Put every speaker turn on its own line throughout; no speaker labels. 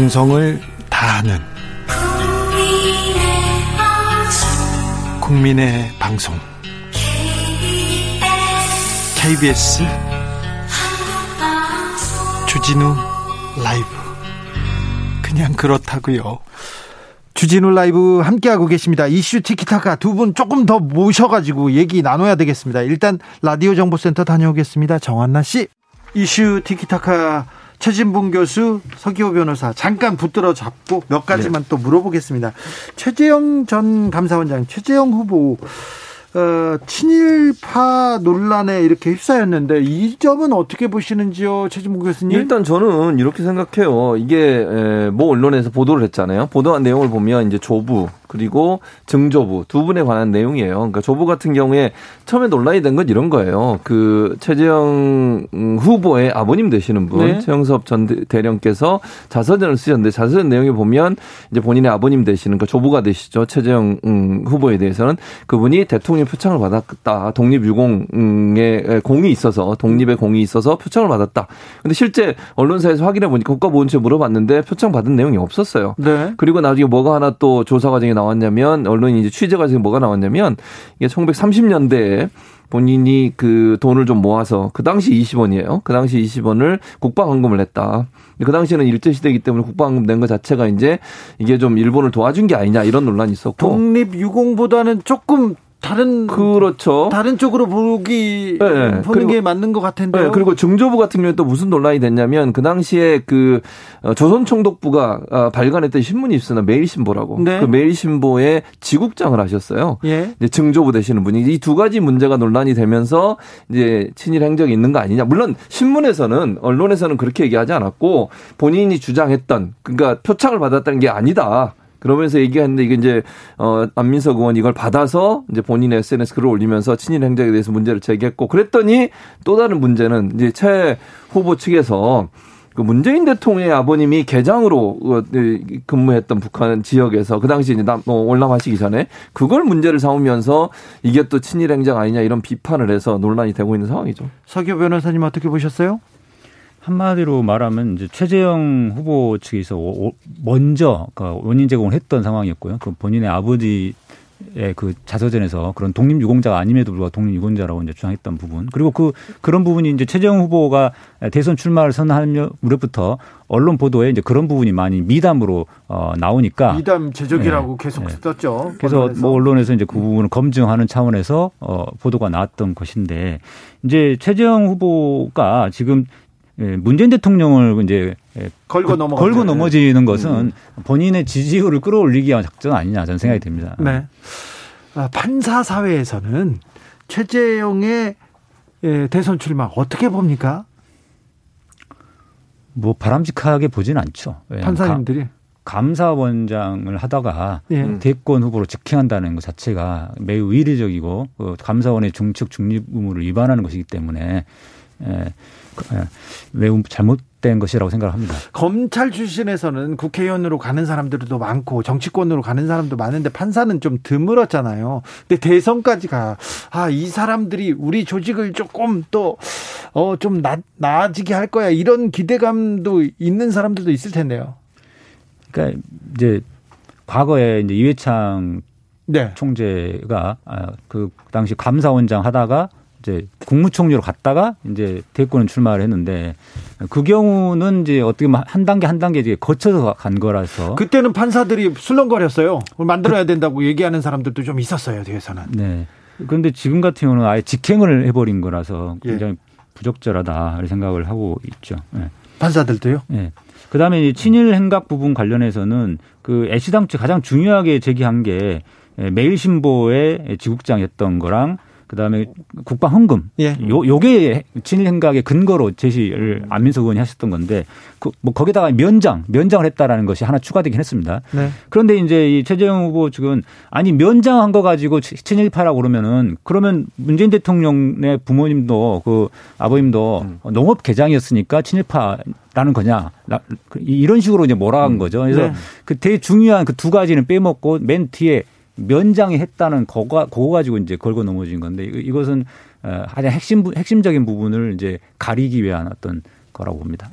정성을 다하는 국민의 방송 KBS 주진우 라이브 그냥 그렇다고요. 주진우 라이브 함께하고 계십니다. 이슈 티키타카 두 분 조금 더 모셔가지고 얘기 나눠야 되겠습니다. 일단 라디오 정보센터 다녀오겠습니다. 정한나 씨. 이슈 티키타카 최진봉 교수, 서기호 변호사 잠깐 붙들어 잡고 몇 가지만 네. 또 물어보겠습니다. 최재형 전 감사원장, 최재형 후보 어, 친일파 논란에 이렇게 휩싸였는데 이 점은 어떻게 보시는지요, 최진봉 교수님?
일단 저는 이렇게 생각해요. 이게 뭐 언론에서 보도를 했잖아요. 보도한 내용을 보면 이제 조부 그리고 증조부 두 분에 관한 내용이에요. 그러니까 조부 같은 경우에 처음에 논란이 된 건 이런 거예요. 그 최재형 후보의 아버님 되시는 분 네. 최영섭 전 대령께서 자서전을 쓰셨는데 자서전 내용에 보면 이제 본인의 아버님 되시는 그 조부가 되시죠. 최재형 후보에 대해서는 그분이 대통령 표창을 받았다. 독립유공의 공이 있어서 독립의 공이 있어서 표창을 받았다. 근데 실제 언론사에서 확인해 보니까 국가보훈처에 물어봤는데 표창 받은 내용이 없었어요. 네. 그리고 나중에 뭐가 하나 또 조사 과정에 나왔냐면 언론이 이제 취재 과정에 뭐가 나왔냐면 이게 1930년대에 본인이 그 돈을 좀 모아서 그 당시 20원이에요. 그 당시 20원을 국방헌금을 냈다. 그 당시에는 일제시대이기 때문에 국방헌금 낸 것 자체가 이제 이게 좀 일본을 도와준 게 아니냐 이런 논란이 있었고.
독립유공보다는 조금 다른 그렇죠. 다른 쪽으로 보기 네, 보는 그리고, 게 맞는 것 같은데요. 네,
그리고 증조부 같은 경우에 또 무슨 논란이 됐냐면 그 당시에 그 어, 조선총독부가 어, 발간했던 신문이 있으나 매일신보라고 네. 그 매일신보에 지국장을 하셨어요. 예. 이제 증조부 되시는 분이 이 두 가지 문제가 논란이 되면서 이제 친일 행적이 있는 거 아니냐. 물론 신문에서는 언론에서는 그렇게 얘기하지 않았고 본인이 주장했던 그러니까 표창을 받았다는 게 아니다. 그러면서 얘기하는데 이게 이제 어 안민석 의원이 이걸 받아서 이제 본인의 SNS 글을 올리면서 친일 행적에 대해서 문제를 제기했고 그랬더니 또 다른 문제는 이제 최 후보 측에서 그 문재인 대통령의 아버님이 개장으로 어, 네, 근무했던 북한 지역에서 그 당시 이제 남, 어, 올라가시기 전에 그걸 문제를 삼으면서 이게 또 친일 행적 아니냐 이런 비판을 해서 논란이 되고 있는 상황이죠.
서교 변호사님 어떻게 보셨어요?
한마디로 말하면 이제 최재형 후보 측에서 먼저 그 원인 제공을 했던 상황이었고요. 그 본인의 아버지 의그 자서전에서 그런 독립유공자가 아님에도 불구하고 독립유공자라고 이제 주장했던 부분 그리고 그 그런 부분이 이제 최재형 후보가 대선 출마를 선언할 무렵부터 언론 보도에 이제 그런 부분이 많이 미담으로 어 나오니까
미담 제적이라고 네. 계속 네. 썼죠.
그래서 언론에서. 뭐 언론에서 이제 그 부분을 검증하는 차원에서 어 보도가 나왔던 것인데 이제 최재형 후보가 지금 예, 문재인 대통령을 이제
예, 걸고 넘어
걸고 넘어지는 것은 음. 본인의 지지율을 끌어올리기 위한 작전 아니냐 저는 생각이 듭니다.
네. 아, 판사 사회에서는 최재형의 예, 대선 출마 어떻게 봅니까?
뭐 바람직하게 보진 않죠.
판사님들이
감사원장을 하다가 예. 대권 후보로 직행한다는 것 자체가 매우 의례적이고 그 감사원의 중측 중립 의무를 위반하는 것이기 때문에 예, 예, 매우 잘못된 것이라고 생각합니다.
검찰 출신에서는 국회의원으로 가는 사람들도 많고 정치권으로 가는 사람도 많은데 판사는 좀 드물었잖아요. 근데 대선까지 가. 아, 이 사람들이 우리 조직을 조금 또, 어, 좀 나, 나아지게 할 거야. 이런 기대감도 있는 사람들도 있을 텐데요.
그러니까 이제 과거에 이제 이회창 네. 총재가 아, 그 당시 감사원장 하다가 이제 국무총리로 갔다가 이제 대권 출마를 했는데 그 경우는 이제 어떻게 한 단계 한 단계 이제 거쳐서 간 거라서
그때는 판사들이 술렁거렸어요. 만들어야 된다고 얘기하는 사람들도 좀 있었어요, 뒤에서는.
네. 그런데 지금 같은 경우는 아예 직행을 해버린 거라서 굉장히 예. 부적절하다 생각을 하고 있죠. 네.
판사들도요?
네. 그다음에 친일 행각 부분 관련해서는 그 애시당 초 가장 중요하게 제기한 게 매일신보의 지국장이었던 거랑 그다음에 국방 헌금 예. 요 요게 친일 행각의 근거로 제시를 안민석 의원이 하셨던 건데 그 뭐 거기다가 면장 면장을 했다라는 것이 하나 추가되긴 했습니다. 네. 그런데 이제 이 최재형 후보 측은 아니 면장한 거 가지고 친일파라고 그러면은 그러면 문재인 대통령의 부모님도 그 아버님도 음. 농업 개장이었으니까 친일파라는 거냐 그 이런 식으로 이제 몰아간 음. 거죠. 그래서 네. 그 되게 중요한 그 두 가지는 빼먹고 맨 뒤에 면장이 했다는 거가 그거 가지고 이제 걸고 넘어진 건데 이것은 어, 가장 핵심 핵심적인 부분을 이제 가리기 위한 어떤 거라고 봅니다.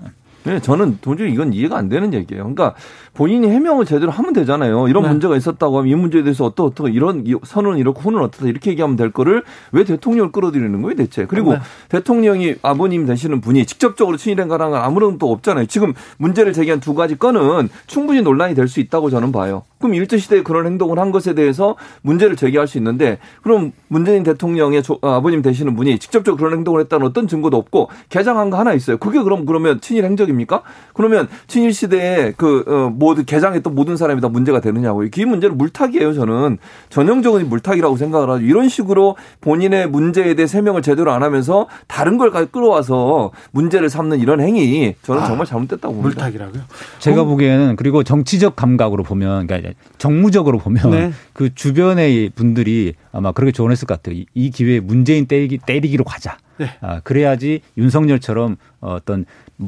네, 저는 도저히 이건 이해가 안 되는 얘기예요. 그러니까 본인이 해명을 제대로 하면 되잖아요. 이런 네. 문제가 있었다고 하면 이 문제에 대해서 어떠 어떠 이런 선은 이렇고 후는 어떻다 이렇게 얘기하면 될 거를 왜 대통령을 끌어들이는 거예요, 대체? 그리고 네. 대통령이 아버님 되시는 분이 직접적으로 친일행가라는 건 아무런 또 없잖아요. 지금 문제를 제기한 두 가지 건은 충분히 논란이 될 수 있다고 저는 봐요. 그럼 일제시대에 그런 행동을 한 것에 대해서 문제를 제기할 수 있는데 그럼 문재인 대통령의 조, 아, 아버님 되시는 분이 직접적으로 그런 행동을 했다는 어떤 증거도 없고 개장한 거 하나 있어요. 그게 그럼 그러면 친일 행적입니 까? 그러면 친일 시대에 그 어, 모두 개장했던 모든 사람이 다 문제가 되느냐고요. 이 문제는 물타기예요. 저는 전형적인 물타기라고 생각을 하죠. 이런 식으로 본인의 문제에 대해 해명을 제대로 안 하면서 다른 걸 끌어와서 문제를 삼는 이런 행위 저는 아, 정말 잘못됐다고 봅니다.
물타기라고요?
제가 보기에는 그리고 정치적 감각으로 보면 그러니까 정무적으로 보면 네. 그 주변의 분들이 아마 그렇게 조언했을 것 같아요. 이 기회에 문재인 때리기, 때리기로 가자. 네. 아, 그래야지 윤석열처럼 어떤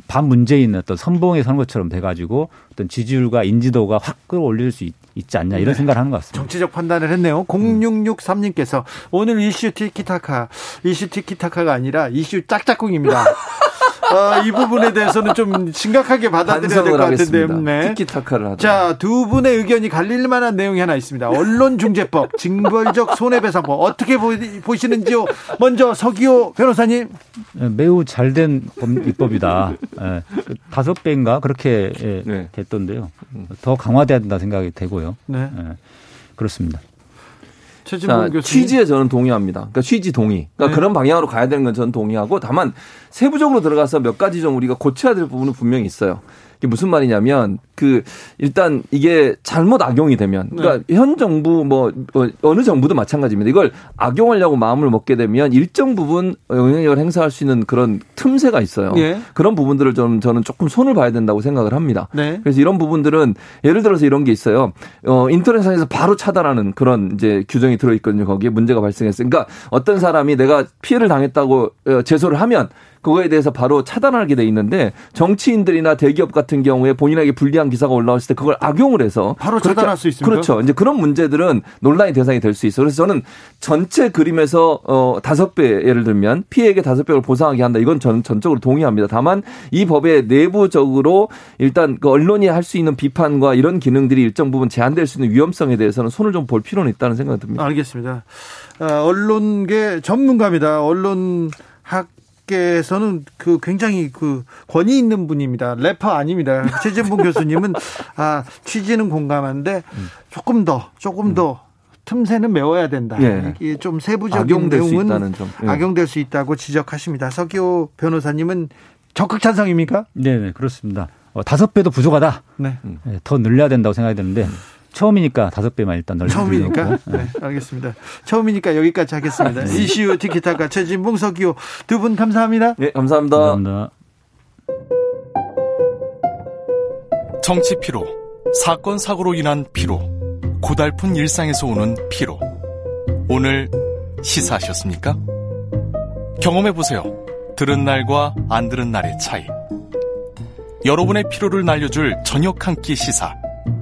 반문재인 어떤 선봉에 선 것처럼 돼가지고 어떤 지지율과 인지도가 확 끌어올릴 수 있, 지 않냐 이런 네. 생각을 하는 것 같습니다.
정치적 판단을 했네요. 0663님께서 오늘 이슈 티키타카 이슈 티키타카가 아니라 이슈 짝짝꿍입니다. 어, 이 부분에 대해서는 좀 심각하게 받아들여야 될 것 같은데.
네. 티키타카를 하죠.
자, 두 분의 의견이 갈릴 만한 내용이 하나 있습니다. 언론중재법, 징벌적 손해배상법 어떻게 보시는지요? 먼저 서기호 변호사님.
네, 매우 잘된 입법이다. 네, 다섯 배인가 그렇게 예, 네. 됐던데요. 더 강화돼야 된다 생각이 되고요. 네. 네. 그렇습니다.
자, 취지에 저는 동의합니다. 그러니까 취지 동의. 그러니까 네. 그런 방향으로 가야 되는 건 저는 동의하고 다만 세부적으로 들어가서 몇 가지 좀 우리가 고쳐야 될 부분은 분명히 있어요. 이게 무슨 말이냐면 그 일단 이게 잘못 악용이 되면 그러니까 네. 현 정부 뭐, 뭐 어느 정부도 마찬가지입니다. 이걸 악용하려고 마음을 먹게 되면 일정 부분 영향력을 행사할 수 있는 그런 틈새가 있어요. 네. 그런 부분들을 좀 저는 조금 손을 봐야 된다고 생각을 합니다. 네. 그래서 이런 부분들은 예를 들어서 이런 게 있어요. 어 인터넷상에서 바로 차단하는 그런 이제 규정이 들어 있거든요. 거기에 문제가 발생했어요. 그러니까 어떤 사람이 내가 피해를 당했다고 어, 제소를 하면 그거에 대해서 바로 차단하게 돼 있는데 정치인들이나 대기업 같은 경우에 본인에게 불리한 기사가 올라왔을 때 그걸 악용을 해서
바로 차단할 수 있습니다.
그렇죠. 이제 그런 문제들은 논란의 대상이 될 수 있어요. 그래서 저는 전체 그림에서 어 다섯 배 예를 들면 피해액의 다섯 배를 보상하게 한다. 이건 저는 전적으로 동의합니다. 다만 이 법의 내부적으로 일단 그 언론이 할 수 있는 비판과 이런 기능들이 일정 부분 제한될 수 있는 위험성에 대해서는 손을 좀 볼 필요는 있다는 생각이 듭니다.
알겠습니다. 어, 언론계 전문가입니다. 언론 학 께서는 그 굉장히 그 권위 있는 분입니다. 래퍼 아닙니다. 최진봉 교수님은 아 취지는 공감한데 조금 더 조금 더 틈새는 메워야 된다. 예. 이게 좀 세부적인 내용은 예. 악용될 수 있다고 지적하십니다. 서기호 변호사님은 적극 찬성입니까?
네, 네 그렇습니다. 어, 다섯 배도 부족하다. 네. 네. 더 늘려야 된다고 생각이 드는데 처음이니까 다섯 배만 일단 넓혀
처음이니까? 네. 네, 알겠습니다. 처음이니까 여기까지 하겠습니다. 네. 이슈 티키타카 최진봉 서기호 두 분 감사합니다.
네, 감사합니다.
감사합니다.
정치 피로, 사건 사고로 인한 피로, 고달픈 일상에서 오는 피로. 오늘 시사하셨습니까? 경험해 보세요. 들은 날과 안 들은 날의 차이. 여러분의 피로를 날려줄 저녁 한 끼 시사.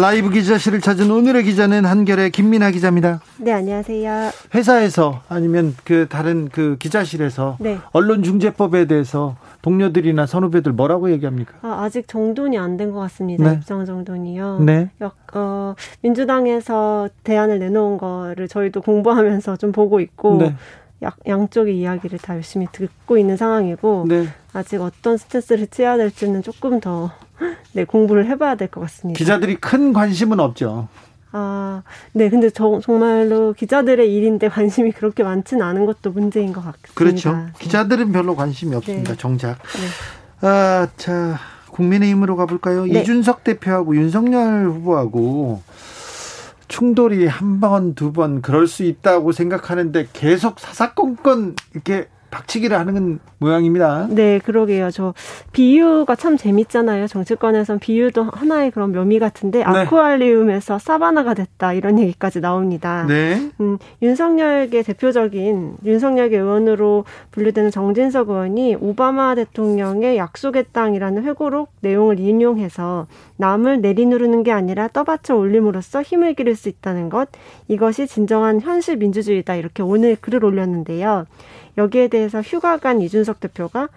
라이브 기자실을 찾은 오늘의 기자는 한결의 김민아 기자입니다.
네, 안녕하세요.
회사에서 아니면 그 다른 그 기자실에서 네. 언론중재법에 대해서 동료들이나 선후배들 뭐라고 얘기합니까?
아, 직 정돈이 안 된 것 같습니다. 네. 입장 정돈이요. 네. 어, 민주당에서 대안을 내놓은 거를 저희도 공부하면서 좀 보고 있고 네. 양, 양쪽의 이야기를 다 열심히 듣고 있는 상황이고 네. 아직 어떤 스탠스를 취해야 될지는 조금 더 네, 공부를 해봐야 될 것 같습니다.
기자들이 큰 관심은 없죠.
아, 네. 근데 저, 정말로 기자들의 일인데 관심이 그렇게 많지는 않은 것도 문제인 것 같습니다.
그렇죠. 네. 기자들은 별로 관심이 없습니다. 네. 정작. 네. 아, 자, 국민의힘으로 가볼까요? 네. 이준석 대표하고 윤석열 후보하고 충돌이 한 번, 두 번 그럴 수 있다고 생각하는데 계속 사사건건 이렇게 박치기를 하는 모양입니다.
네, 그러게요. 저 비유가 참 재밌잖아요. 정치권에선 비유도 하나의 그런 묘미 같은데 네. 아쿠아리움에서 사바나가 됐다 이런 얘기까지 나옵니다. 네. 음, 윤석열계 대표적인 윤석열계 의원으로 분류되는 정진석 의원이 오바마 대통령의 약속의 땅이라는 회고록 내용을 인용해서 남을 내리누르는 게 아니라 떠받쳐 올림으로써 힘을 기를 수 있다는 것 이것이 진정한 현실 민주주의다 이렇게 오늘 글을 올렸는데요. 여기에 대해서 휴가 간 이준석 대표가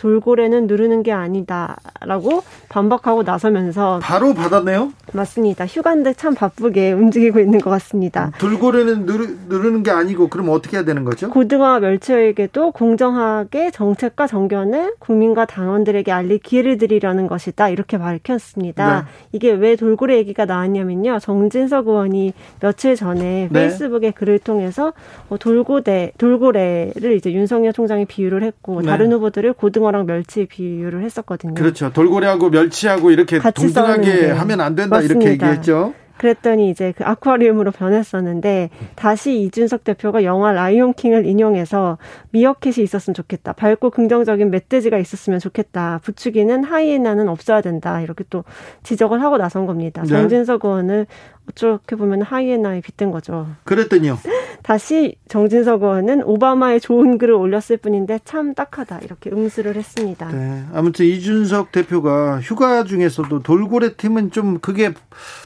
돌고래는 누르는 게 아니다라고 반박하고 나서면서
바로 받았네요.
맞습니다. 휴가인데 참 바쁘게 움직이고 있는 것 같습니다.
돌고래는 누르, 누르는 게 아니고 그럼 어떻게 해야 되는 거죠?
고등어 멸치에게도 공정하게 정책과 정견을 국민과 당원들에게 알릴 기회를 드리려는 것이다. 이렇게 밝혔습니다. 네. 이게 왜 돌고래 얘기가 나왔냐면요. 정진석 의원이 며칠 전에 네. 페이스북에 글을 통해서 어, 돌고래 돌고래를 이제 윤석열 총장이 비유를 했고 네. 다른 후보들을 고등어 오징어랑 멸치 비유를 했었거든요.
그렇죠. 돌고래하고 멸치하고 이렇게 동등하게 하면 안 된다 맞습니다. 이렇게 얘기했죠.
그랬더니 이제 그 아쿠아리움으로 변했었는데 다시 이준석 대표가 영화 라이온 킹을 인용해서 미어캣이 있었으면 좋겠다. 밝고 긍정적인 멧돼지가 있었으면 좋겠다. 부추기는 하이에나는 없어야 된다. 이렇게 또 지적을 하고 나선 겁니다. 네. 정진석 의원을 어떻게 보면 하이에나에 빗댄 거죠.
그랬더니요.
다시 정진석 의원은 오바마의 좋은 글을 올렸을 뿐인데 참 딱하다 이렇게 응수를 했습니다.
네, 아무튼 이준석 대표가 휴가 중에서도 돌고래 팀은 좀 그게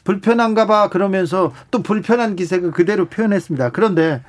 불편한가 봐 그러면서 또 불편한 기색을 그대로 표현했습니다. 그런데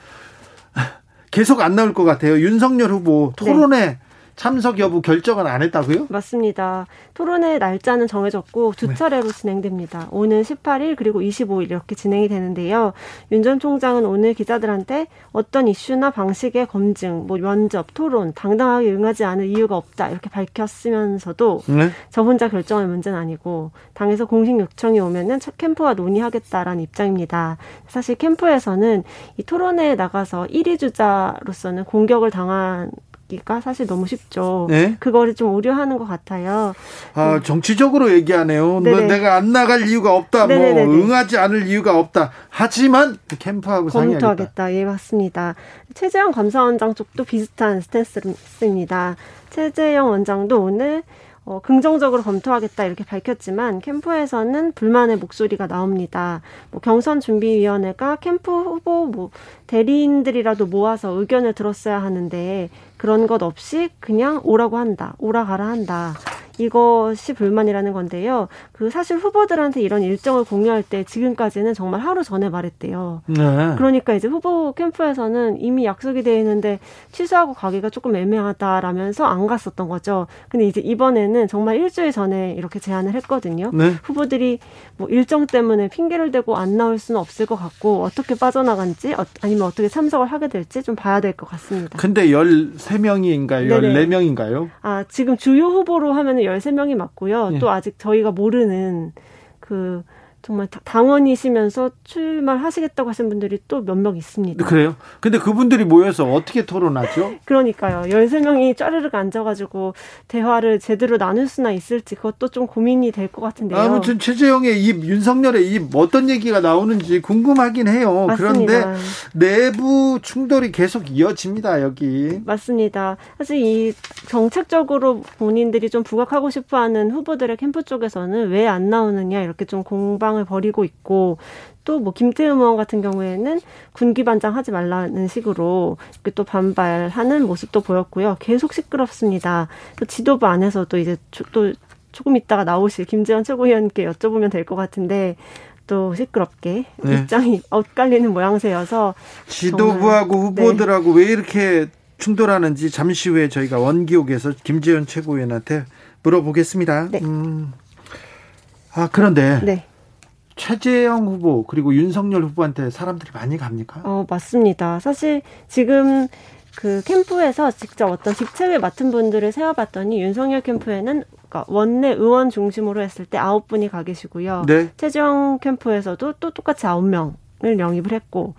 계속 안 나올 것 같아요. 윤석열 후보 토론회 네. 참석 여부 결정은 안 했다고요?
맞습니다. 토론회 날짜는 정해졌고 두 네. 차례로 네. 진행됩니다. 오는 18일 그리고 25일 이렇게 진행이 되는데요. 윤 전 총장은 오늘 기자들한테 어떤 이슈나 방식의 검증, 뭐 면접, 토론 당당하게 응하지 않을 이유가 없다 이렇게 밝혔으면서도 네. 저 혼자 결정할 문제는 아니고 당에서 공식 요청이 오면은 첫 캠프와 논의하겠다라는 입장입니다. 사실 캠프에서는 이 토론회에 나가서 1위 주자로서는 공격을 당한 기가 사실 너무 쉽죠. 네? 그거를 좀 우려하는 것 같아요.
아 정치적으로 얘기하네요. 네네. 내가 안 나갈 이유가 없다. 뭐 네네네네. 뭐 응하지 않을 이유가 없다. 하지만 캠프하고.
검토하겠다. 예 맞습니다. 최재형 감사원장 쪽도 비슷한 스탠스입니다. 최재형 원장도 오늘 어, 긍정적으로 검토하겠다 이렇게 밝혔지만 캠프에서는 불만의 목소리가 나옵니다. 뭐 경선 준비위원회가 캠프 후보 뭐 대리인들이라도 모아서 의견을 들었어야 하는데 그런 것 없이 그냥 오라고 한다, 오라 가라 한다. 이것이 불만이라는 건데요. 그 사실 후보들한테 이런 일정을 공유할 때 지금까지는 정말 하루 전에 말했대요. 네. 그러니까 이제 후보 캠프에서는 이미 약속이 돼 있는데 취소하고 가기가 조금 애매하다라면서 안 갔었던 거죠. 근데 이제 이번에는 정말 일주일 전에 이렇게 제안을 했거든요. 네. 후보들이 뭐 일정 때문에 핑계를 대고 안 나올 수는 없을 것 같고 어떻게 빠져나간지 어, 아니면 어떻게 참석을 하게 될지 좀 봐야 될 것 같습니다.
근데 13명인가요? 네네. 14명인가요?
아, 지금 주요 후보로 하면 은 13명이 맞고요. 예. 또 아직 저희가 모르는 그 정말 당원이시면서 출마를 하시겠다고 하신 분들이 또 몇 명 있습니다.
그래요? 근데 그분들이 모여서 어떻게 토론하죠?
그러니까요. 13명이 짜르륵 앉아가지고 대화를 제대로 나눌 수나 있을지 그것도 좀 고민이 될 것 같은데요.
아무튼 최재형의 입, 윤석열의 입 어떤 얘기가 나오는지 궁금하긴 해요. 맞습니다. 그런데 내부 충돌이 계속 이어집니다. 여기.
맞습니다. 사실 이 정책적으로 본인들이 좀 부각하고 싶어하는 후보들의 캠프 쪽에서는 왜 안 나오느냐 이렇게 좀 공방 반장을 벌이고 있고 또 뭐 김태흠 의원 같은 경우에는 군기 반장 하지 말라는 식으로 이렇게 또 반발하는 모습도 보였고요. 계속 시끄럽습니다. 또 지도부 안에서도 이제 또 조금 있다가 나오실 김재원 최고위원께 여쭤보면 될 것 같은데 또 시끄럽게 네. 입장이 엇갈리는 모양새여서
지도부하고 후보들하고 네. 왜 이렇게 충돌하는지 잠시 후에 저희가 원기옥에서 김재현 최고위원한테 물어보겠습니다. 네. 음. 아 그런데 네. 최재형 후보 그리고 윤석열 후보한테 사람들이 많이 갑니까?
어 맞습니다. 사실 지금 그 캠프에서 직접 어떤 직책을 맡은 분들을 세워봤더니 윤석열 캠프에는 그러니까 원내 의원 중심으로 했을 때 아홉 분이 가 계시고요. 네. 최재형 캠프에서도 또 똑같이 아홉 명을 영입을 했고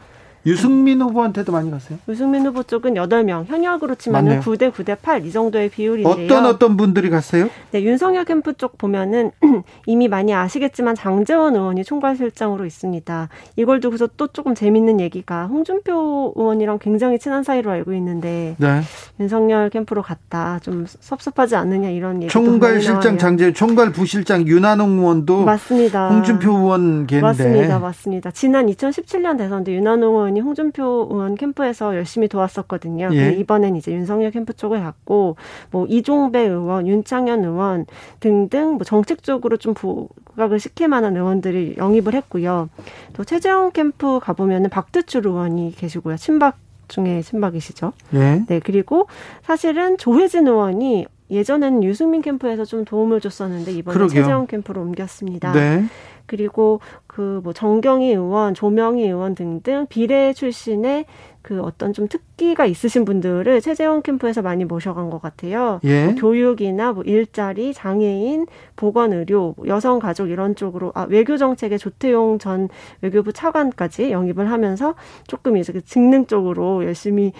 유승민 후보한테도 많이 갔어요?
유승민 후보 쪽은 8명, 현역으로 치면 9대 9대 8 이 정도의 비율인데요.
어떤 어떤 분들이 갔어요?
네, 윤석열 캠프 쪽 보면은 이미 많이 아시겠지만 장재원 의원이 총괄실장으로 있습니다. 이걸 두고서 또 조금 재밌는 얘기가 홍준표 의원이랑 굉장히 친한 사이로 알고 있는데 네. 윤석열 캠프로 갔다 좀 섭섭하지 않느냐 이런 얘기
총괄실장 장재원, 총괄 부실장 윤한홍 의원도 맞습니다. 홍준표 의원 걔인데
맞습니다, 맞습니다. 지난 2017년 대선 때 윤한홍 의원이 홍준표 의원 캠프에서 열심히 도왔었거든요. 예. 이번엔 이제 윤석열 캠프 쪽을 갔고 뭐 이종배 의원, 윤창현 의원 등등 뭐 정책적으로 좀 부각을 시킬 만한 의원들이 영입을 했고요. 또 최재형 캠프 가보면은 박두출 의원이 계시고요. 친박 중에 친박이시죠. 예. 네, 그리고 사실은 조혜진 의원이 예전에는 유승민 캠프에서 좀 도움을 줬었는데 이번에 최재형 캠프로 옮겼습니다. 네. 그리고 그 뭐 정경희 의원, 조명희 의원 등등 비례 출신의 그 어떤 좀 특기가 있으신 분들을 최재원 캠프에서 많이 모셔간 것 같아요. 예. 뭐 교육이나 뭐 일자리, 장애인, 보건 의료, 여성 가족 이런 쪽으로 아 외교 정책의 조태용 전 외교부 차관까지 영입을 하면서 조금 이제 그 직능 쪽으로 열심히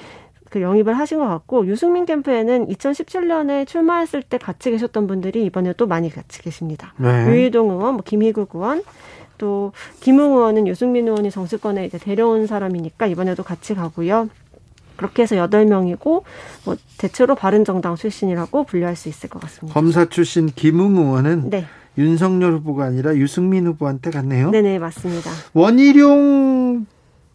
그 영입을 하신 것 같고 유승민 캠프에는 2017년에 출마했을 때 같이 계셨던 분들이 이번에 또 많이 같이 계십니다. 네. 유희동 의원, 뭐 김희국 의원, 또 김웅 의원은 유승민 의원이 정치권에 이제 데려온 사람이니까 이번에도 같이 가고요. 그렇게 해서 여덟 명이고 뭐 대체로 바른정당 출신이라고 분류할 수 있을 것 같습니다.
검사 출신 김웅 의원은 네. 윤석열 후보가 아니라 유승민 후보한테 갔네요.
네네 맞습니다.
원희룡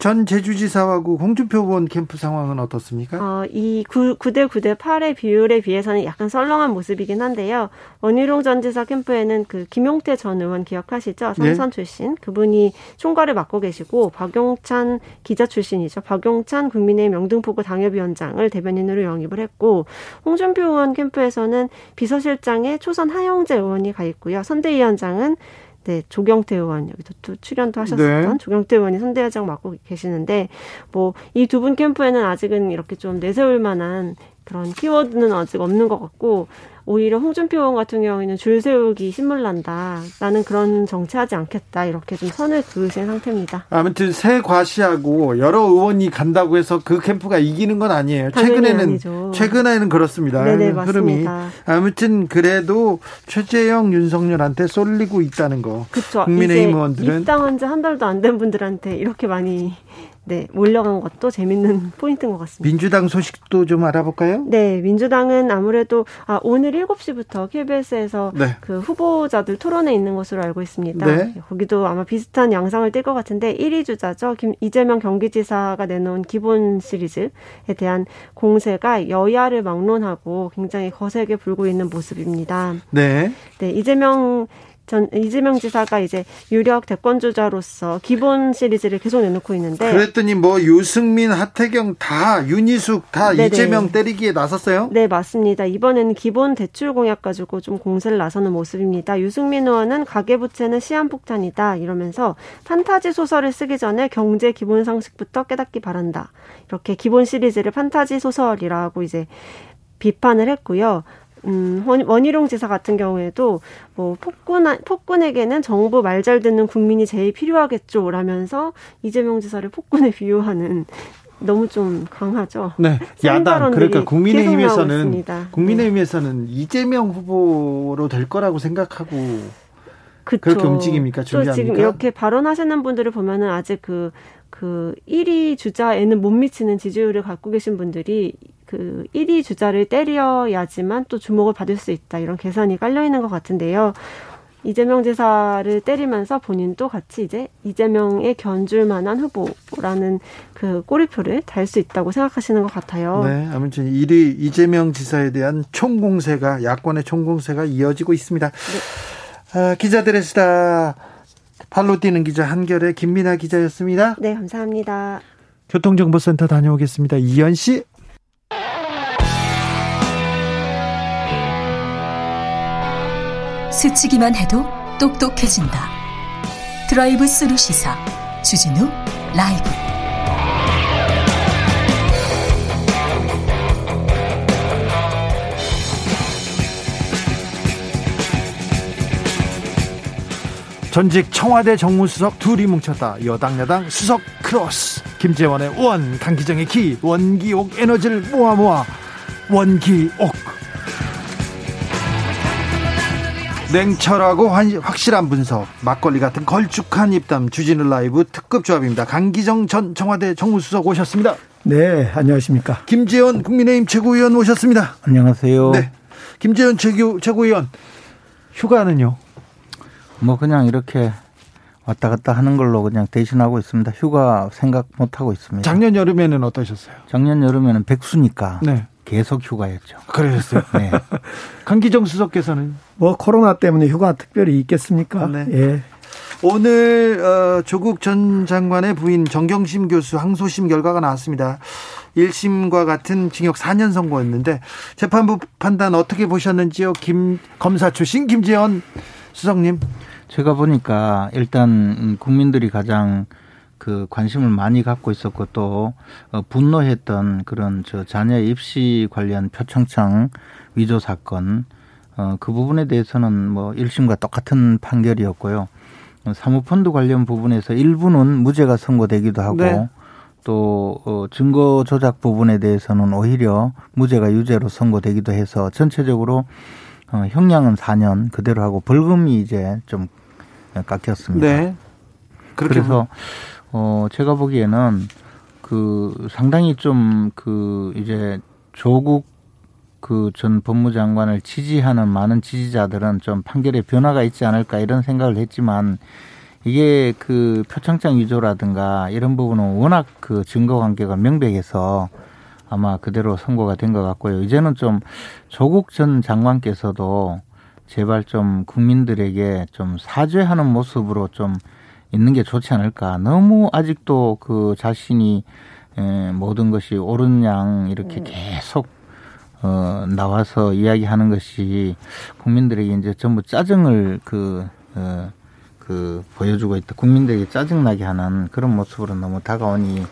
전 제주지사하고 홍준표 의원 캠프 상황은 어떻습니까?
어, 이 9, 9대 9대 8의 비율에 비해서는 약간 썰렁한 모습이긴 한데요. 원희룡 전 지사 캠프에는 그 김용태 전 의원 기억하시죠? 삼선 네. 출신. 그분이 총괄을 맡고 계시고 박용찬 기자 출신이죠. 박용찬 국민의힘 명등포구 당협위원장을 대변인으로 영입을 했고 홍준표 의원 캠프에서는 비서실장에 초선 하영재 의원이 가 있고요. 선대위원장은 네, 조경태 의원 여기도 또 출연도 하셨었던 네. 조경태 의원이 선대위장 맡고 계시는데 뭐 이 두 분 캠프에는 아직은 이렇게 좀 내세울 만한 그런 키워드는 아직 없는 것 같고 오히려 홍준표 의원 같은 경우에는 줄 세우기 신물 난다. 나는 그런 정치하지 않겠다. 이렇게 좀 선을 그으신 상태입니다.
아무튼 새 과시하고 여러 의원이 간다고 해서 그 캠프가 이기는 건 아니에요. 최근에는 아니죠. 최근에는 그렇습니다. 네네, 흐름이 아무튼 그래도 최재형 윤석열한테 쏠리고 있다는 거.
그렇죠. 국민의힘 의원들은 입당한 지 한 달도 안 된 분들한테 이렇게 많이 네, 몰려간 것도 재밌는 포인트인 것 같습니다.
민주당 소식도 좀 알아볼까요?
네, 민주당은 아무래도 아, 오늘 7시부터 KBS에서 네. 그 후보자들 토론회 있는 것으로 알고 있습니다. 네. 거기도 아마 비슷한 양상을 띌것 같은데 1위 주자죠. 김, 이재명 경기지사가 내놓은 기본 시리즈에 대한 공세가 여야를 막론하고 굉장히 거세게 불고 있는 모습입니다. 네. 네, 이재명 전 이재명 지사가 이제 유력 대권 주자로서 기본 시리즈를 계속 내놓고 있는데
그랬더니 뭐 유승민, 하태경 다 윤희숙 다 네네. 이재명 때리기에 나섰어요?
네 맞습니다. 이번에는 기본 대출 공약 가지고 좀 공세를 나서는 모습입니다. 유승민 의원은 가계부채는 시한폭탄이다 이러면서 판타지 소설을 쓰기 전에 경제 기본 상식부터 깨닫기 바란다. 이렇게 기본 시리즈를 판타지 소설이라고 이제 비판을 했고요. 음, 원희룡 지사 같은 경우에도 뭐 폭군 폭군에게는 정부 말 잘 듣는 국민이 제일 필요하겠죠 라면서 이재명 지사를 폭군에 비유하는 너무 좀 강하죠.
네. 야당 그러니까 국민의힘에서는 국민의힘에서는 네. 이재명 후보로 될 거라고 생각하고 그쵸. 그렇게 움직입니까? 준비합니까? 또 지금
이렇게 발언하시는 분들을 보면은 아직 그 그그 1위 주자에는 못 미치는 지지율을 갖고 계신 분들이 그 1위 주자를 때려야지만 또 주목을 받을 수 있다. 이런 계산이 깔려 있는 것 같은데요. 이재명 지사를 때리면서 본인도 같이 이제 이재명에 견줄 만한 후보라는 그 꼬리표를 달 수 있다고 생각하시는 것 같아요.
네, 아무튼 1위 이재명 지사에 대한 총공세가 야권의 총공세가 이어지고 있습니다. 네. 아, 기자들의 수다 발로 뛰는 기자 한결의 김민아 기자였습니다.
네, 감사합니다.
교통정보센터 다녀오겠습니다. 이현 씨.
스치기만 해도 똑똑해진다. 드라이브 스루 시사 주진우 라이브.
전직 청와대 정무수석 둘이 뭉쳤다. 여당 야당 수석 크로스. 김재원의 원, 강기정의 기, 원기옥 에너지를 모아 모아 원기옥. 냉철하고 확실한 분석, 막걸리 같은 걸쭉한 입담, 주진우 라이브 특급 조합입니다. 강기정 전 청와대 정무수석 오셨습니다.
네, 안녕하십니까.
김재원 국민의힘 최고위원 오셨습니다.
안녕하세요. 네.
김재원 최고, 최고위원, 휴가는요?
뭐 그냥 이렇게 왔다 갔다 하는 걸로 그냥 대신하고 있습니다. 휴가 생각 못 하고 있습니다.
작년 여름에는 어떠셨어요?
작년 여름에는 백수니까 네. 계속 휴가였죠.
그러셨어요? 네. 강기정 수석께서는
뭐 코로나 때문에 휴가 특별히 있겠습니까? 네. 예.
오늘 어, 조국 전 장관의 부인 정경심 교수 항소심 결과가 나왔습니다. 1심과 같은 징역 4년 선고였는데 재판부 판단 어떻게 보셨는지요? 김 검사 출신 김재원 수석님.
제가 보니까 일단 국민들이 가장 그 관심을 많이 갖고 있었고 또 어, 분노했던 그런 저 자녀 입시 관련 표창장 위조 사건 어, 그 부분에 대해서는 뭐 1심과 똑같은 판결이었고요. 사모펀드 관련 부분에서 일부는 무죄가 선고되기도 하고 네. 또 어, 증거 조작 부분에 대해서는 오히려 무죄가 유죄로 선고되기도 해서 전체적으로 어, 형량은 4년 그대로 하고 벌금이 이제 좀 깎였습니다. 네. 그래서 어 제가 보기에는 그 상당히 좀 그 이제 조국 그 전 법무장관을 지지하는 많은 지지자들은 좀 판결에 변화가 있지 않을까 이런 생각을 했지만 이게 그 표창장 위조라든가 이런 부분은 워낙 그 증거 관계가 명백해서 아마 그대로 선고가 된 것 같고요. 이제는 좀 조국 전 장관께서도 제발 좀 국민들에게 좀 사죄하는 모습으로 좀 있는 게 좋지 않을까. 너무 아직도 그 자신이 에, 모든 것이 옳은 양 이렇게 음. 계속 어, 나와서 이야기하는 것이 국민들에게 이제 전부 짜증을 그, 어, 그 보여주고 있다. 국민들에게 짜증나게 하는 그런 모습으로 너무 다가오니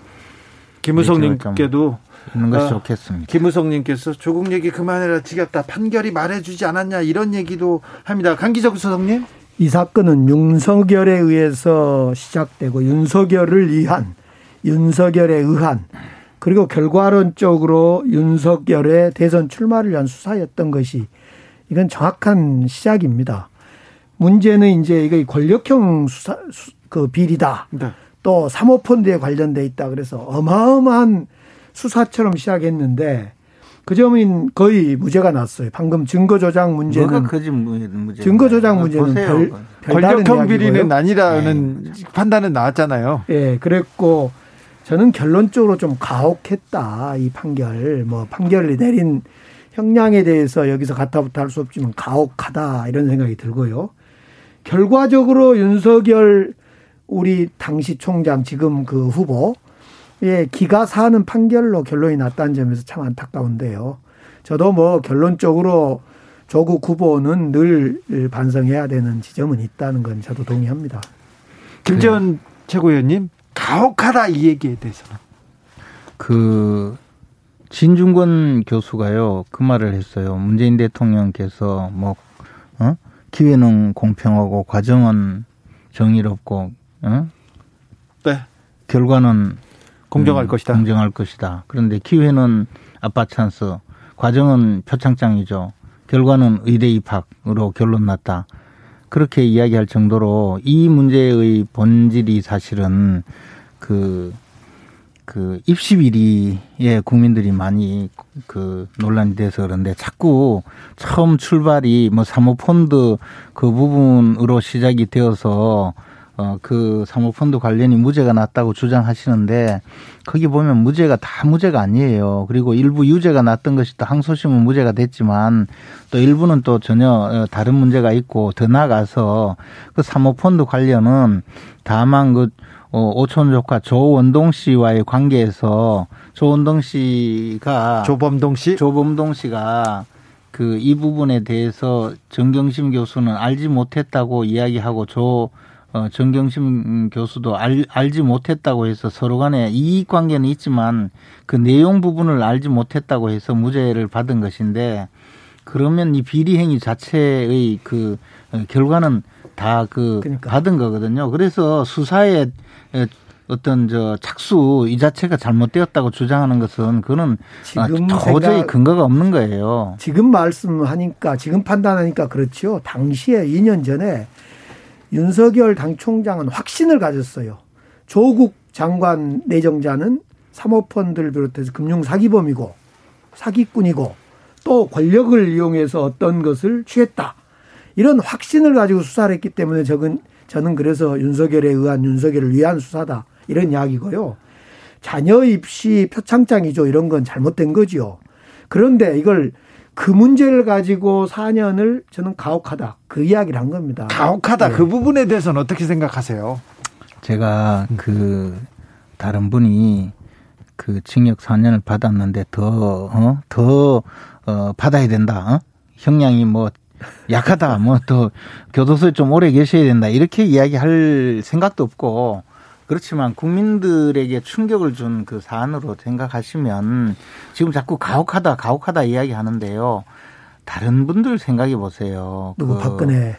김우성 님께도
있는 것이 어, 좋겠습니다.
김우성님께서 조국 얘기 그만해라 지겹다 판결이 말해주지 않았냐 이런 얘기도 합니다. 강기적 수석님.
이 사건은 윤석열에 의해서 시작되고 윤석열을 위한 윤석열에 의한 그리고 결과론적으로 윤석열의 대선 출마를 위한 수사였던 것이 이건 정확한 시작입니다. 문제는 이제 이거 권력형 수사 그 비리다. 네. 또 사모펀드에 관련돼 있다. 그래서 어마어마한 수사처럼 시작했는데 그 점은 거의 무죄가 났어요. 방금 증거 조작 문제는
문제
증거 조작 문제는 별,
별 권력형 비리는 아니라는 네. 판단은 나왔잖아요.
예, 네, 그랬고 저는 결론적으로 좀 가혹했다 이 판결. 뭐 판결을 내린 형량에 대해서 여기서 가타부터 할수 없지만 가혹하다 이런 생각이 들고요. 결과적으로 윤석열 우리 당시 총장 지금 그 후보 예, 기가 사는 판결로 결론이 났다는 점에서 참 안타까운데요. 저도 뭐 결론적으로 조국 후보는 늘 반성해야 되는 지점은 있다는 건 저도 동의합니다.
김재원 네. 최고위원님 가혹하다 이 얘기에 대해서는
그 진중권 교수가요 그 말을 했어요. 문재인 대통령께서 뭐 어? 기회는 공평하고 과정은 정의롭고 어? 네. 결과는
공정할 음, 것이다.
공정할 것이다. 그런데 기회는 아빠 찬스, 과정은 표창장이죠. 결과는 의대 입학으로 결론 났다. 그렇게 이야기할 정도로 이 문제의 본질이 사실은 그, 그 입시 비리에 국민들이 많이 그 논란이 돼서 그런데 자꾸 처음 출발이 뭐 사모펀드 그 부분으로 시작이 되어서 어, 그 사모펀드 관련이 무죄가 났다고 주장하시는데 거기 보면 무죄가 다 무죄가 아니에요. 그리고 일부 유죄가 났던 것이 또 항소심은 무죄가 됐지만 또 일부는 또 전혀 어, 다른 문제가 있고 더 나아가서 그 사모펀드 관련은 다만 그 어, 오촌 조카 조원동 씨와의 관계에서 조원동 씨가
조범동 씨
조범동 씨가 그 이 부분에 대해서 정경심 교수는 알지 못했다고 이야기하고 조 어, 정경심 교수도 알, 알지 못했다고 해서 서로 간에 이익 관계는 있지만 그 내용 부분을 알지 못했다고 해서 무죄를 받은 것인데 그러면 이 비리 행위 자체의 그 어, 결과는 다그 그러니까. 받은 거거든요. 그래서 수사에 어떤 저 착수 이 자체가 잘못되었다고 주장하는 것은 그거는 지금 도저히 근거가 없는 거예요.
지금 말씀하니까 지금 판단하니까 그렇죠. 당시에 2년 전에 윤석열 당 총장은 확신을 가졌어요. 조국 장관 내정자는 사모펀드를 비롯해서 금융 사기범이고 사기꾼이고 또 권력을 이용해서 어떤 것을 취했다. 이런 확신을 가지고 수사를 했기 때문에 저는 저는 그래서 윤석열에 의한 윤석열을 위한 수사다. 이런 이야기고요. 자녀 입시 표창장이죠. 이런 건 잘못된 거지요. 그런데 이걸 그 문제를 가지고 4년을 저는 가혹하다. 그 이야기를 한 겁니다.
가혹하다. 네. 그 부분에 대해서는 어떻게 생각하세요?
제가 그 다른 분이 그 징역 4년을 받았는데 더, 어? 더, 어, 받아야 된다. 어? 형량이 뭐 약하다. 뭐또 교도소에 좀 오래 계셔야 된다. 이렇게 이야기할 생각도 없고 그렇지만 국민들에게 충격을 준 그 사안으로 생각하시면 지금 자꾸 가혹하다, 가혹하다 이야기 하는데요. 다른 분들 생각해 보세요.
누구 그, 박근혜.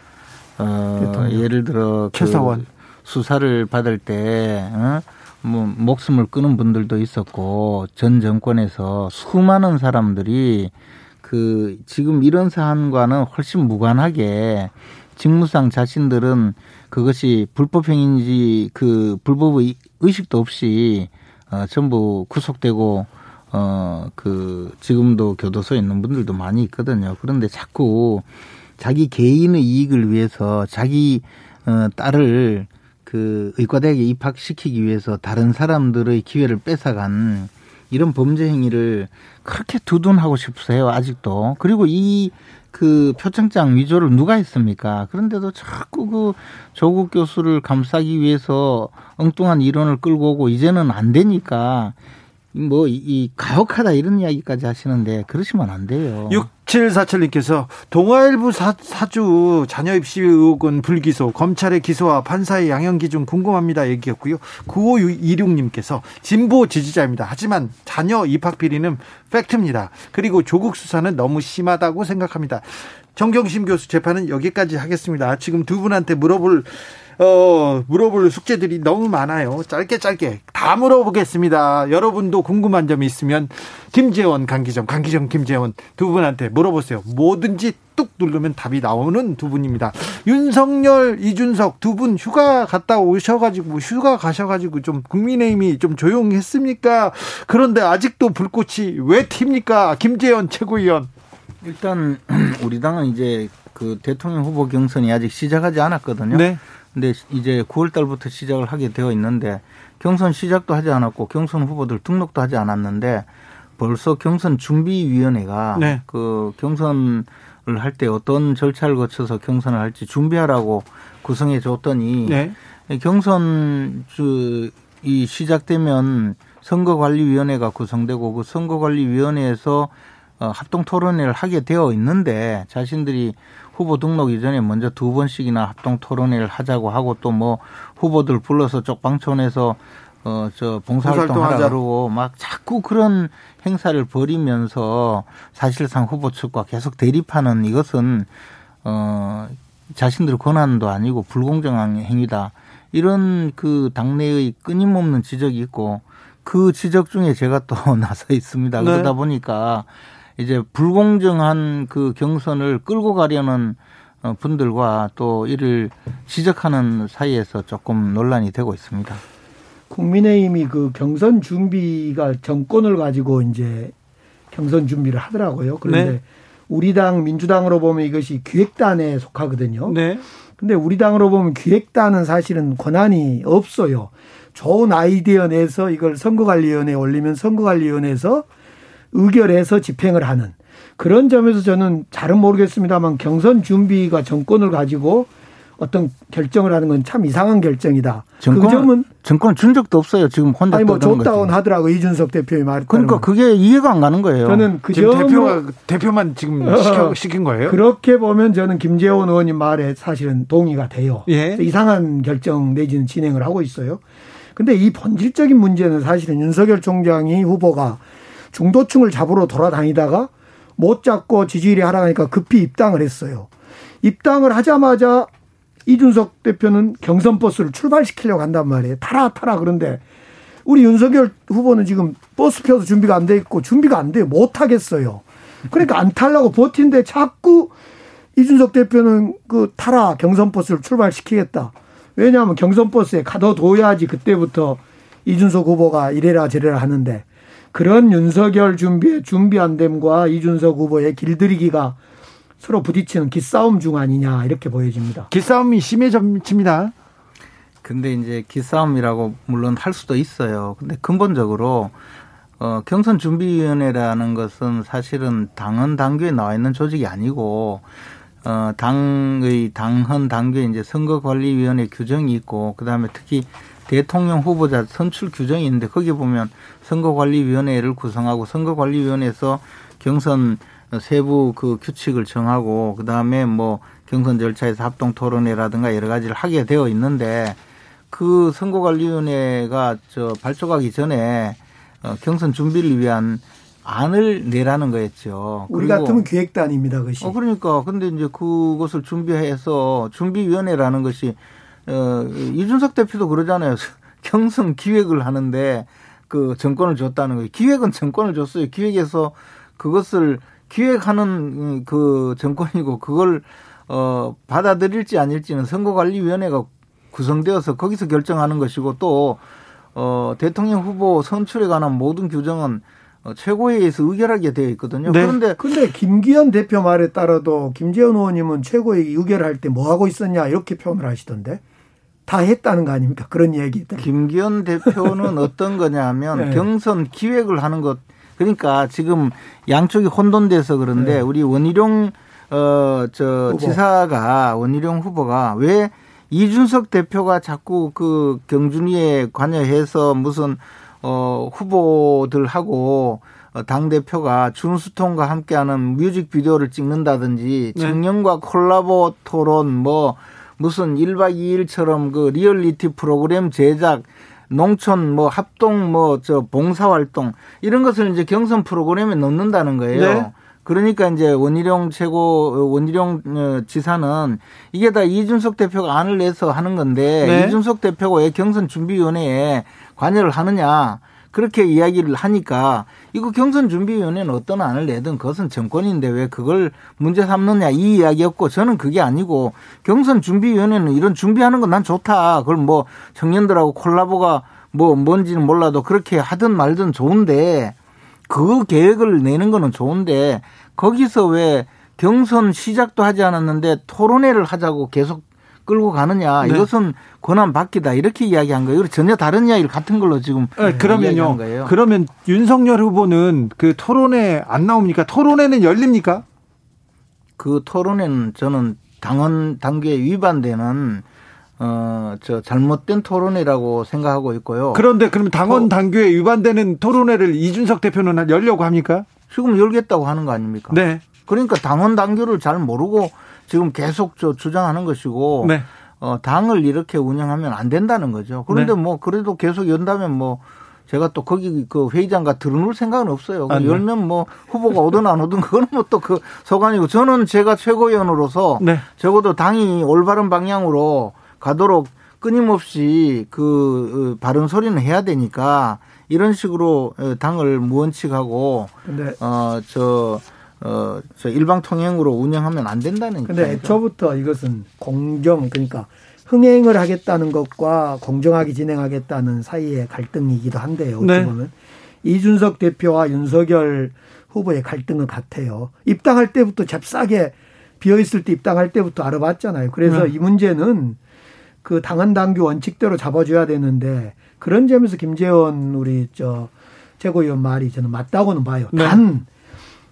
어, 예를 들어 그 최사원 그 수사를 받을 때 어? 뭐 목숨을 끊은 분들도 있었고 전 정권에서 수많은 사람들이 그 지금 이런 사안과는 훨씬 무관하게 직무상 자신들은 그것이 불법 행위인지 그 불법의 의식도 없이 어 전부 구속되고 어 그 지금도 교도소에 있는 분들도 많이 있거든요. 그런데 자꾸 자기 개인의 이익을 위해서 자기 어 딸을 그 의과대학에 입학시키기 위해서 다른 사람들의 기회를 뺏어간 이런 범죄 행위를 그렇게 두둔하고 싶으세요 아직도 그리고 이 그 표창장 위조를 누가 했습니까? 그런데도 자꾸 그 조국 교수를 감싸기 위해서 엉뚱한 이론을 끌고 오고 이제는 안 되니까 뭐, 이, 가혹하다 이런 이야기까지 하시는데 그러시면 안 돼요.
6747님께서 동아일보 사, 사주 자녀 입시 의혹은 불기소, 검찰의 기소와 판사의 양형 기준 궁금합니다. 얘기였고요. 9526님께서 진보 지지자입니다. 하지만 자녀 입학 비리는 팩트입니다. 그리고 조국 수사는 너무 심하다고 생각합니다. 정경심 교수 재판은 여기까지 하겠습니다. 지금 두 분한테 물어볼 어, 물어볼 숙제들이 너무 많아요. 짧게 짧게 다 물어보겠습니다. 여러분도 궁금한 점이 있으면 김재원, 강기정, 강기정, 김재원 두 분한테 물어보세요. 뭐든지 뚝 누르면 답이 나오는 두 분입니다. 윤석열, 이준석 두 분 휴가 갔다 오셔가지고 휴가 가셔가지고 좀 국민의힘이 좀 조용했습니까? 그런데 아직도 불꽃이 왜 튑니까? 김재원 최고위원.
일단 우리 당은 이제 그 대통령 후보 경선이 아직 시작하지 않았거든요. 네. 근데 이제 9월 달부터 시작을 하게 되어 있는데 경선 시작도 하지 않았고 경선 후보들 등록도 하지 않았는데 벌써 경선 준비위원회가 네. 그 경선을 할 때 어떤 절차를 거쳐서 경선을 할지 준비하라고 구성해 줬더니 네. 경선 이 시작되면 선거관리위원회가 구성되고 그 선거관리위원회에서 어, 합동 토론회를 하게 되어 있는데 자신들이 후보 등록 이전에 먼저 두 번씩이나 합동 토론회를 하자고 하고 또 뭐 후보들 불러서 쪽방촌에서 어 저 봉사활동 하라 그러고 막 자꾸 그런 행사를 벌이면서 사실상 후보 측과 계속 대립하는 이것은 어 자신들 권한도 아니고 불공정한 행위다. 이런 그 당내의 끊임없는 지적이 있고 그 지적 중에 제가 또 나서 있습니다. 네. 그러다 보니까 이제 불공정한 그 경선을 끌고 가려는 어, 분들과 또 이를 지적하는 사이에서 조금 논란이 되고 있습니다.
국민의힘이 그 경선 준비가 정권을 가지고 이제 경선 준비를 하더라고요. 그런데 네. 우리 당 민주당으로 보면 이것이 기획단에 속하거든요. 네. 근데 우리 당으로 보면 기획단은 사실은 권한이 없어요. 좋은 아이디어 내서 이걸 선거관리위원회에 올리면 선거관리위원회에서 의결해서 집행을 하는 그런 점에서 저는 잘은 모르겠습니다만 경선 준비가 정권을 가지고 어떤 결정을 하는 건 참 이상한 결정이다.
정권, 그 점은 정권 준 적도 없어요. 지금 혼자
아니 뭐 좋다고 하더라고 이준석 대표의 말.
그러니까 그게 이해가 안 가는 거예요.
저는 그
지금 대표가 대표만 지금 어, 시켜, 시킨 거예요.
그렇게 보면 저는 김재원 의원님 말에 사실은 동의가 돼요. 예. 이상한 결정 내지는 진행을 하고 있어요. 근데 이 본질적인 문제는 사실은 윤석열 총장이 후보가 중도층을 잡으러 돌아다니다가 못 잡고 지지율이 하락하니까 급히 입당을 했어요. 입당을 하자마자 이준석 대표는 경선 버스를 출발시키려고 한단 말이에요. 타라 타라 그런데 우리 윤석열 후보는 지금 버스표도 준비가 안 돼 있고 준비가 안 돼요. 못 하겠어요. 그러니까 안 탈라고 버틴데 자꾸 이준석 대표는 그 타라 경선 버스를 출발시키겠다. 왜냐하면 경선 버스에 가둬둬야지 그때부터 이준석 후보가 이래라 저래라 하는데 그런 윤석열 준비에 준비 안 됨과 이준석 후보의 길들이기가 서로 부딪히는 기싸움 중 아니냐 이렇게 보여집니다.
기싸움이 심해집니다.
근데 이제 기싸움이라고 물론 할 수도 있어요. 근데 근본적으로 어, 경선 준비위원회라는 것은 사실은 당헌 당규에 나와 있는 조직이 아니고 어, 당의 당헌 당규에 이제 선거관리위원회 규정이 있고 그다음에 특히 대통령 후보자 선출 규정이 있는데 거기 보면 선거관리위원회를 구성하고 선거관리위원회에서 경선 세부 그 규칙을 정하고 그 다음에 뭐 경선 절차에서 합동 토론회라든가 여러 가지를 하게 되어 있는데 그 선거관리위원회가 저 발족하기 전에 어, 경선 준비를 위한 안을 내라는 거였죠.
우리 같으면 기획단입니다, 그것이.
어, 그러니까. 근데 이제 그것을 준비해서 준비위원회라는 것이, 어, 이준석 대표도 그러잖아요. 경선 기획을 하는데 그 정권을 줬다는 거예요. 기획은 정권을 줬어요. 기획에서 그것을 기획하는 그 정권이고 그걸 어 받아들일지 아닐지는 선거관리위원회가 구성되어서 거기서 결정하는 것이고 또 어, 대통령 후보 선출에 관한 모든 규정은 어, 최고회의에서 의결하게 되어 있거든요.
네. 그런데 근데 김기현 대표 말에 따라도 김재원 의원님은 최고회의 의결할 때 뭐 하고 있었냐 이렇게 표현을 하시던데 다 했다는 거 아닙니까? 그런 얘기들.
김기현 대표는 어떤 거냐면 네. 경선 기획을 하는 것 그러니까 지금 양쪽이 혼돈돼서 그런데 네. 우리 원희룡 어저 지사가 원희룡 후보가 왜 이준석 대표가 자꾸 그 경준위에 관여해서 무슨 어 후보들하고 어, 당 대표가 준수통과 함께하는 뮤직 비디오를 찍는다든지 네. 청년과 콜라보 토론 뭐 무슨 1박 2일처럼 그 리얼리티 프로그램 제작 농촌 뭐 합동 뭐 저 봉사활동 이런 것을 이제 경선 프로그램에 넣는다는 거예요. 네. 그러니까 이제 원희룡 최고 원희룡 어, 지사는 이게 다 이준석 대표가 안을 내서 하는 건데 네. 이준석 대표가 왜 경선 준비위원회에 관여를 하느냐 그렇게 이야기를 하니까 이거 경선 준비위원회는 어떤 안을 내든 그것은 정권인데 왜 그걸 문제 삼느냐 이 이야기였고 저는 그게 아니고 경선 준비위원회는 이런 준비하는 건 난 좋다. 그걸 뭐 청년들하고 콜라보가 뭐 뭔지는 몰라도 그렇게 하든 말든 좋은데 그 계획을 내는 거는 좋은데 거기서 왜 경선 시작도 하지 않았는데 토론회를 하자고 계속 끌고 가느냐 네. 이것은 권한 받기다 이렇게 이야기한 거예요. 전혀 다른 이야기를 같은 걸로 지금
네, 그러면요. 그러면 윤석열 후보는 그 토론회 안 나옵니까? 토론회는 열립니까?
그 토론회는 저는 당헌 단계에 위반되는 어, 저 잘못된 토론회라고 생각하고 있고요.
그런데 그러면 당원 당규에 위반되는 토론회를 이준석 대표는 열려고 합니까?
지금 열겠다고 하는 거 아닙니까?
네.
그러니까 당원 당규를 잘 모르고 지금 계속 저 주장하는 것이고 네. 어, 당을 이렇게 운영하면 안 된다는 거죠. 그런데 네. 뭐 그래도 계속 연다면 뭐 제가 또 거기 그 회의장가 들어놓을 생각은 없어요. 아, 네. 열면 뭐 후보가 오든 안 오든 그건 뭐 또 그 소관이고 저는 제가 최고위원으로서 네. 적어도 당이 올바른 방향으로 가도록 끊임없이 그 어, 바른 소리는 해야 되니까 이런 식으로 어, 당을 무원칙하고 어저 어, 저 일방 통행으로 운영하면 안 된다는
근데 애초부터 이것은 공정 그러니까 흥행을 하겠다는 것과 공정하게 진행하겠다는 사이의 갈등이기도 한데요. 어찌 네. 보면 이준석 대표와 윤석열 후보의 갈등은 같아요. 입당할 때부터 잽싸게 비어 있을 때 입당할 때부터 알아봤잖아요. 그래서 네. 이 문제는 그 당헌 당규 원칙대로 잡아줘야 되는데 그런 점에서 김재원 우리 저 최고위원 말이 저는 맞다고는 봐요. 네. 단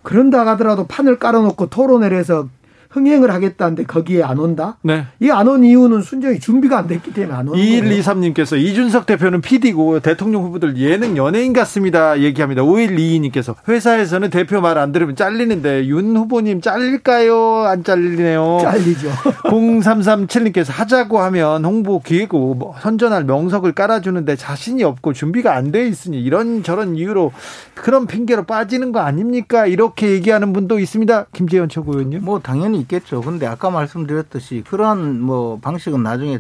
그런다 하더라도 판을 깔아놓고 토론회를 해서 흥행을 하겠다는데 거기에 안 온다? 네. 이 안 온 이유는 순전히 준비가 안 됐기 때문에 안 오는
2123님께서 이준석 대표는 PD고 대통령 후보들 예능 연예인 같습니다. 얘기합니다. 5122님께서 회사에서는 대표 말 안 들으면 잘리는데 윤 후보님 잘릴까요? 안 잘리네요.
잘리죠.
0337님께서 하자고 하면 홍보 기획고 뭐 선전할 명석을 깔아주는데 자신이 없고 준비가 안 돼 있으니 이런 저런 이유로 그런 핑계로 빠지는 거 아닙니까? 이렇게 얘기하는 분도 있습니다. 김재현 최고위원님.
뭐 당연히 있겠죠. 근데 아까 말씀드렸듯이 그러한 뭐 방식은 나중에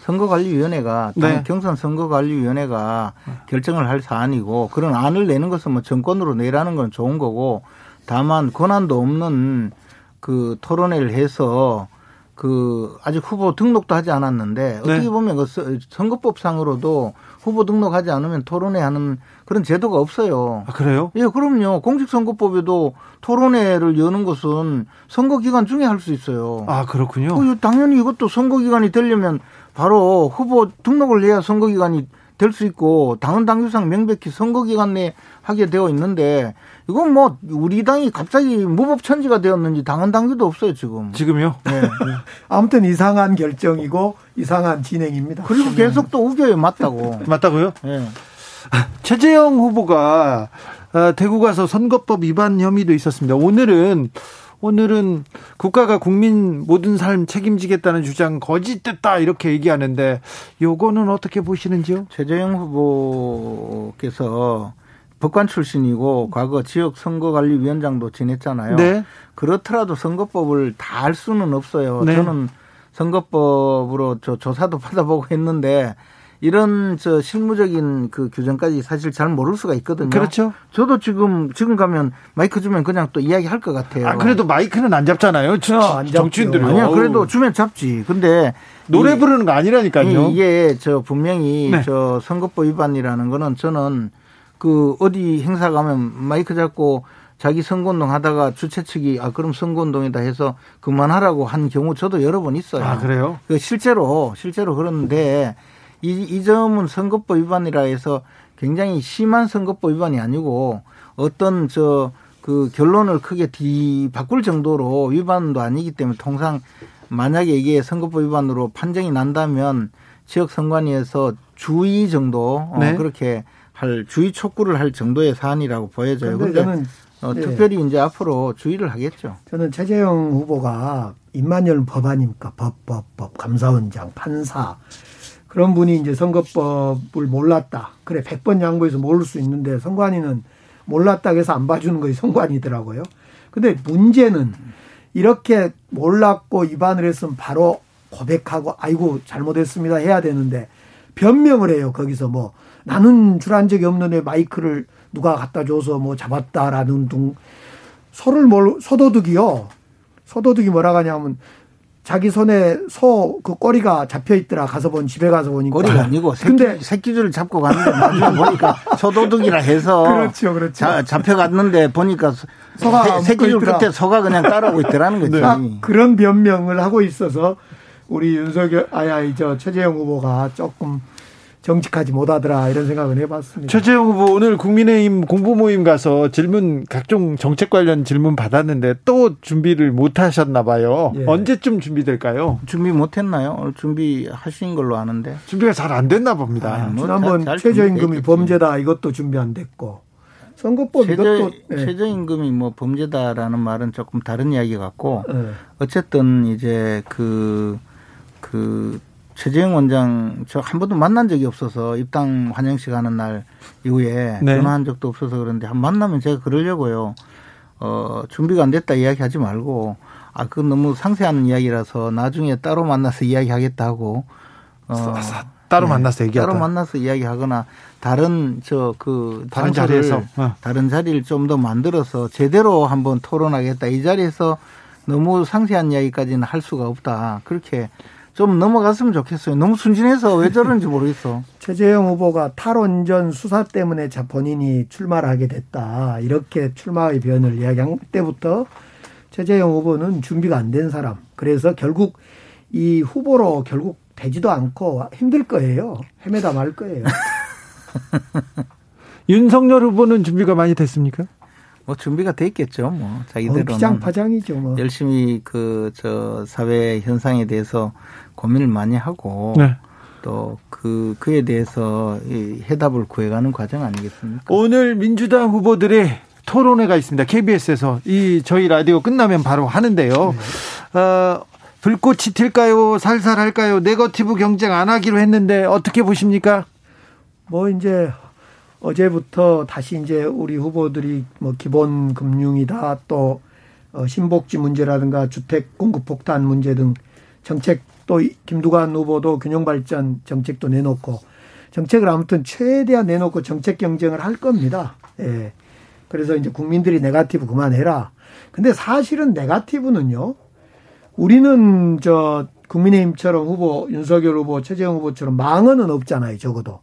선거관리위원회가 네. 경선 선거관리위원회가 결정을 할 사안이고 그런 안을 내는 것은 뭐 정권으로 내라는 건 좋은 거고 다만 권한도 없는 그 토론회를 해서 그 아직 후보 등록도 하지 않았는데 어떻게 네. 보면 그 선거법상으로도 후보 등록하지 않으면 토론회 하는 그런 제도가 없어요.
아, 그래요?
예, 그럼요. 공직선거법에도 토론회를 여는 것은 선거 기간 중에 할 수 있어요.
아, 그렇군요.
어, 당연히 이것도 선거 기간이 되려면 바로 후보 등록을 해야 선거 기간이 될 수 있고 당헌 당규상 명백히 선거 기간 내에 하게 되어 있는데 이건 뭐 우리 당이 갑자기 무법천지가 되었는지 당헌 당규도 없어요 지금.
지금요? 네.
아무튼 이상한 결정이고 이상한 진행입니다.
그리고 계속 또 우겨요 맞다고.
맞다고요? 네. 최재형 후보가 어, 대구 가서 선거법 위반 혐의도 있었습니다. 오늘은 오늘은 국가가 국민 모든 삶 책임지겠다는 주장 거짓됐다 이렇게 얘기하는데 요거는 어떻게 보시는지요?
최재형 후보께서 법관 출신이고 과거 지역 선거관리위원장도 지냈잖아요. 네. 그렇더라도 선거법을 다할 수는 없어요. 네. 저는 선거법으로 저 조사도 받아보고 했는데 이런 저 실무적인 그 규정까지 사실 잘 모를 수가 있거든요.
그렇죠.
저도 지금 지금 가면 마이크 주면 그냥 또 이야기할 것 같아요.
아 그래도 마이크는 안 잡잖아요. 저, 정치인들은
아니요. 그래도 주면 잡지. 근데
노래 부르는 거 아니라니까요.
이게 저 분명히 네. 저 선거법 위반이라는 거는 저는 그 어디 행사 가면 마이크 잡고 자기 선거운동 하다가 주최 측이 아 그럼 선거운동이다 해서 그만하라고 한 경우 저도 여러 번 있어요.
아 그래요?
그 실제로 실제로 그런데 이, 이 점은 선거법 위반이라 해서 굉장히 심한 선거법 위반이 아니고 어떤 저 그 결론을 크게 뒤 바꿀 정도로 위반도 아니기 때문에 통상 만약에 이게 선거법 위반으로 판정이 난다면 지역 선관위에서 주의 정도 어, 네. 그렇게 할 주의 촉구를 할 정도의 사안이라고 보여져요. 그런데 저는 어, 예. 특별히 이제 앞으로 주의를 하겠죠.
저는 최재형 후보가 입만열 법안입니까? 법, 법, 법, 감사원장, 판사 그런 분이 이제 선거법을 몰랐다. 그래, 100번 양보해서 모를 수 있는데 선관위는 몰랐다 해서 안 봐주는 것이 선관위더라고요. 근데 문제는 이렇게 몰랐고 위반을 했으면 바로 고백하고 아이고 잘못했습니다 해야 되는데 변명을 해요. 거기서 뭐 나는 줄안 적이 없는데 마이크를 누가 갖다 줘서 뭐 잡았다라는 등 소를 뭘 소도둑이요. 소도둑이 뭐라 하냐면 자기 손에 소 그 꼬리가 잡혀 있더라. 가서 본 집에 가서 보니까.
꼬리가 아니고 새끼, 근데 새끼줄을 잡고 갔는데 나중에 보니까 소도둑이라 해서
그렇죠 그렇죠.
자, 잡혀 갔는데 보니까 소가 새 끼줄 끝에 소가 그냥 따라오고 있더라는 거지. 네.
그런 변명을 하고 있어서 우리 윤석열 아야 저 최재형 후보가 조금 정직하지 못하더라 이런 생각을 해봤습니다.
최재형 후보 오늘 국민의힘 공보 모임 가서 질문 각종 정책 관련 질문 받았는데 또 준비를 못 하셨나 봐요. 예. 언제쯤 준비될까요?
준비 못 했나요? 준비하신 걸로 아는데.
준비가 잘 안 됐나 봅니다. 아,
뭐 지난번 최저임금이 범죄다 이것도 준비 안 됐고. 선거법 최저, 이것도
네. 최저임금이 뭐 범죄다라는 말은 조금 다른 이야기 같고 네. 어쨌든 이제 그그 그 최재형 원장 저 한 번도 만난 적이 없어서 입당 환영식 하는 날 이후에 네. 전화한 적도 없어서 그런데 한 만나면 제가 그러려고요. 어, 준비가 안 됐다 이야기하지 말고 아, 그건 너무 상세한 이야기라서 나중에 따로 만나서 이야기하겠다 하고
어, 따로 네, 만나서 얘기하다.
따로 만나서 이야기하거나 다른 저 그 다른 자리에서 어. 다른 자리를 좀 더 만들어서 제대로 한번 토론하겠다. 이 자리에서 너무 상세한 이야기까지는 할 수가 없다. 그렇게 좀 넘어갔으면 좋겠어요. 너무 순진해서 왜 저러는지 모르겠어.
최재형 후보가 탈원전 수사 때문에 자 본인이 출마를 하게 됐다. 이렇게 출마의 변을 이야기한 때부터 최재형 후보는 준비가 안 된 사람. 그래서 결국 이 후보로 결국 되지도 않고 힘들 거예요. 헤매다 말 거예요.
윤석열 후보는 준비가 많이 됐습니까?
뭐 준비가 돼 있겠죠. 뭐 자기들은 어,
피장파장이죠. 뭐.
열심히 그 저 사회 현상에 대해서 고민을 많이 하고 네. 또그 그에 대해서 이 해답을 구해가는 과정 아니겠습니까?
오늘 민주당 후보들의 토론회가 있습니다. KBS에서 이 저희 라디오 끝나면 바로 하는데요. 네. 어, 불꽃이 튈까요? 살살 할까요? 네거티브 경쟁 안 하기로 했는데 어떻게 보십니까?
뭐 이제 어제부터 다시 이제 우리 후보들이 뭐 기본 금융이다 또 어, 신복지 문제라든가 주택 공급 폭탄 문제 등 정책 또 김두관 후보도 균형 발전 정책도 내놓고 정책을 아무튼 최대한 내놓고 정책 경쟁을 할 겁니다. 예. 그래서 이제 국민들이 네가티브 그만해라. 근데 사실은 네가티브는요. 우리는 저 국민의힘처럼 후보 윤석열 후보 최재형 후보처럼 망언은 없잖아요. 적어도.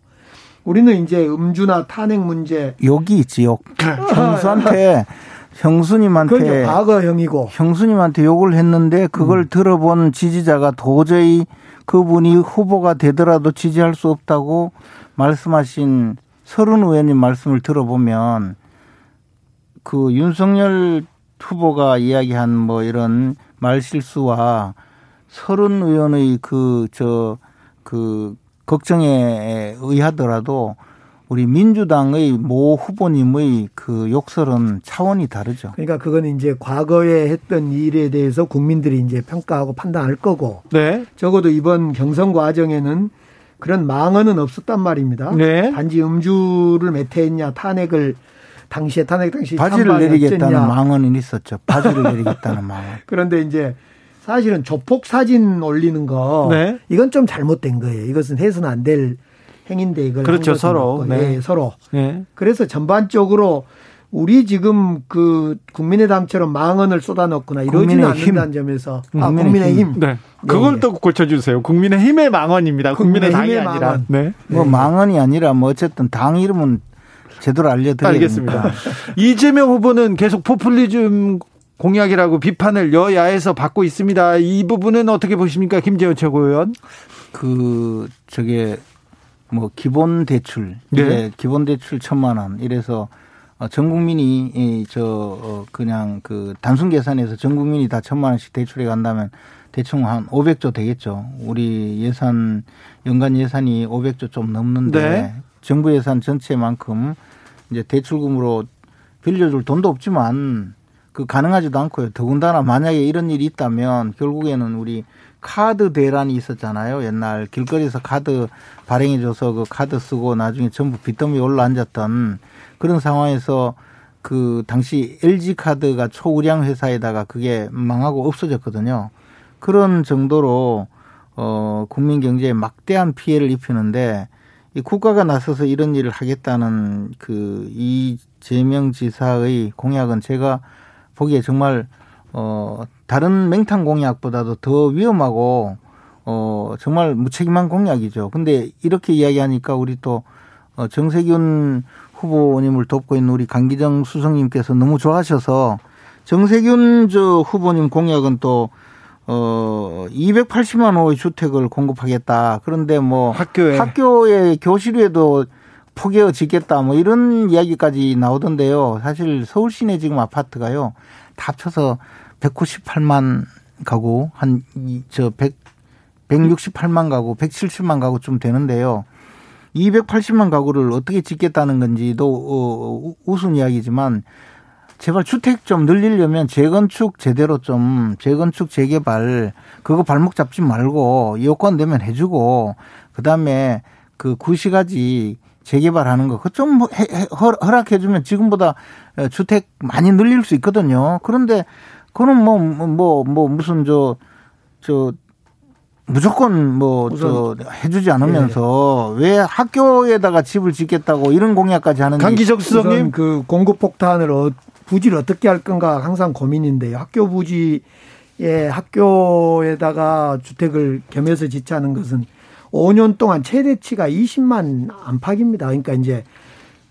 우리는 이제 음주나 탄핵 문제
욕이 있지 욕. 형수한테 형수님한테
과거형이고
형수님한테 욕을 했는데 그걸 음. 들어본 지지자가 도저히 그분이 후보가 되더라도 지지할 수 없다고 말씀하신 서른 의원님 말씀을 들어보면 그 윤석열 후보가 이야기한 뭐 이런 말 실수와 서른 의원의 그 저그 그 걱정에 의하더라도 우리 민주당의 모 후보님의 그 욕설은 차원이 다르죠.
그러니까 그건 이제 과거에 했던 일에 대해서 국민들이 이제 평가하고 판단할 거고. 네. 적어도 이번 경선 과정에는 그런 망언은 없었단 말입니다. 네. 단지 음주를 매태했냐 탄핵을 당시에 탄핵 당시
바지를 내리겠다는 망언은 있었죠. 바지를 내리겠다는 망언.
그런데 이제 사실은 조폭 사진 올리는 거 네. 이건 좀 잘못된 거예요. 이것은 해서는 안 될 행인데 이걸
그렇죠 서로
네. 네. 서로 네. 그래서 전반적으로 우리 지금 그 국민의당처럼 망언을 쏟아넣거나 이러지는 않는다는 점에서 아 국민의힘
네. 네. 그걸 네. 또 고쳐주세요. 국민의힘의 망언입니다. 국민의당이 아니라 망언.
네. 뭐 망언이 아니라 뭐 어쨌든 당 이름은 제대로 알려드려야
알겠습니다. 이재명 후보는 계속 포퓰리즘 공약이라고 비판을 여야에서 받고 있습니다. 이 부분은 어떻게 보십니까, 김재원 최고위원?
그 저게 뭐 기본 대출, 네. 기본 대출 천만 원 이래서 어, 전 국민이 저 어, 그냥 그 단순 계산해서 전 국민이 다 천만 원씩 대출해 간다면 대충 한 500조 되겠죠. 우리 예산 연간 예산이 500조 좀 넘는데 네. 정부 예산 전체만큼 이제 대출금으로 빌려줄 돈도 없지만 그 가능하지도 않고요. 더군다나 만약에 이런 일이 있다면 결국에는 우리 카드 대란이 있었잖아요. 옛날 길거리에서 카드 발행해줘서 그 카드 쓰고 나중에 전부 빚더미 올라앉았던 그런 상황에서 그 당시 LG 카드가 초우량 회사에다가 그게 망하고 없어졌거든요. 그런 정도로 어 국민 경제에 막대한 피해를 입히는데 이 국가가 나서서 이런 일을 하겠다는 그 이재명 지사의 공약은 제가 보기에 정말 어 다른 맹탕 공약보다도 더 위험하고 어 정말 무책임한 공약이죠. 근데 이렇게 이야기하니까 우리 또 어, 정세균 후보님을 돕고 있는 우리 강기정 수석님께서 너무 좋아하셔서 정세균 저 후보님 공약은 또 어, 280만 호의 주택을 공급하겠다. 그런데 뭐 학교에 학교에 교실에도 포개어 짓겠다. 뭐 이런 이야기까지 나오던데요. 사실 서울 시내 지금 아파트가요. 다 합쳐서 198만 가구 한저 100, 168만 가구, 170만 가구 좀 되는데요. 280만 가구를 어떻게 짓겠다는 건지도 어, 우스운 이야기지만 제발 주택 좀 늘리려면 재건축 제대로 좀 재건축 재개발 그거 발목 잡지 말고 여건 되면 해주고 그다음에 그 구시가지 재개발하는 거 그거 좀 허락해주면 지금보다 주택 많이 늘릴 수 있거든요. 그런데 그거는 뭐 뭐뭐 뭐 무슨 저 저 무조건 뭐저 해주지 않으면서 예. 왜 학교에다가 집을 짓겠다고 이런 공약까지 하는지
강기적 수석님
그 공급 폭탄을 어, 부지를 어떻게 할 건가 항상 고민인데요. 학교 부지에 학교에다가 주택을 겸해서 짓자는 것은 5년 동안 최대치가 20만 안팎입니다. 그러니까 이제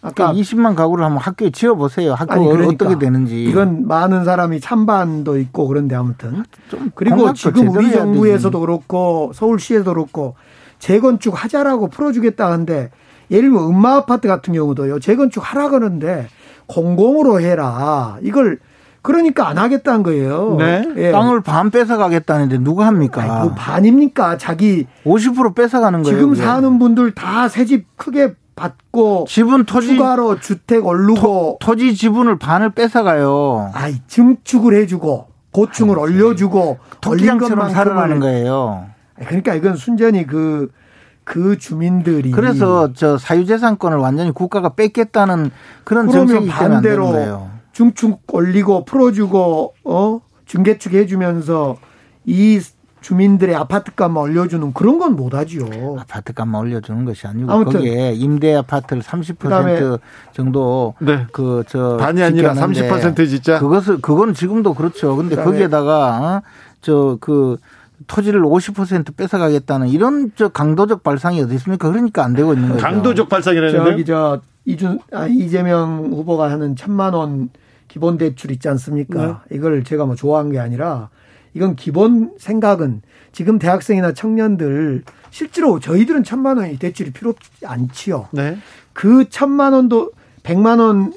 아까 20만 가구를 한번 학교에 지어 보세요. 학교 아니, 그러니까 어떻게 되는지.
이건 많은 사람이 찬반도 있고 그런데 아무튼 좀 그리고 지금 우리 정부에서도 그렇고 서울시에도 그렇고 재건축 하자라고 풀어주겠다 하는데 예를 들면 음마 아파트 같은 경우도요 재건축 하라 그러는데 공공으로 해라. 이걸 그러니까 안 하겠다는 거예요.
네. 예. 땅을 반 뺏어 가겠다는데 누가 합니까? 아니,
뭐 반입니까? 자기
50% 뺏어 가는 거예요.
지금 사는 분들 다 새 집 크게 받고
지분 토지
추가로 주택 얼르고
토, 지 지분을 반을 뺏어 가요.
아이 증축을 해 주고 고층을 올려 주고
토지장처럼 살아나는 거예요.
그러니까 이건 순전히 그그 주민들이
그래서 저 사유재산권을 완전히 국가가 뺏겠다는 그런 정책이 반대로
중축 올리고 풀어주고 어 중개축 해주면서 이 주민들의 아파트값만 올려주는 그런 건 못하지요.
아파트값만 올려주는 것이 아니고 아무튼 거기에 임대 아파트를 30% 정도
네. 그저 반이 아니라 30% 진짜
그것을 그거는 지금도 그렇죠. 근데 거기에다가 어? 저그 토지를 50% 뺏어가겠다는 이런 저 강도적 발상이 어디 있습니까? 그러니까 안 되고 있는 거죠.
강도적 발상이라는
저기 저 이준 아, 이재명 후보가 하는 천만 원 기본 대출 있지 않습니까? 네. 이걸 제가 뭐 좋아한 게 아니라 이건 기본 생각은 지금 대학생이나 청년들 실제로 저희들은 천만 원이 대출이 필요 없지 않지요. 네. 그 천만 원도 백만 원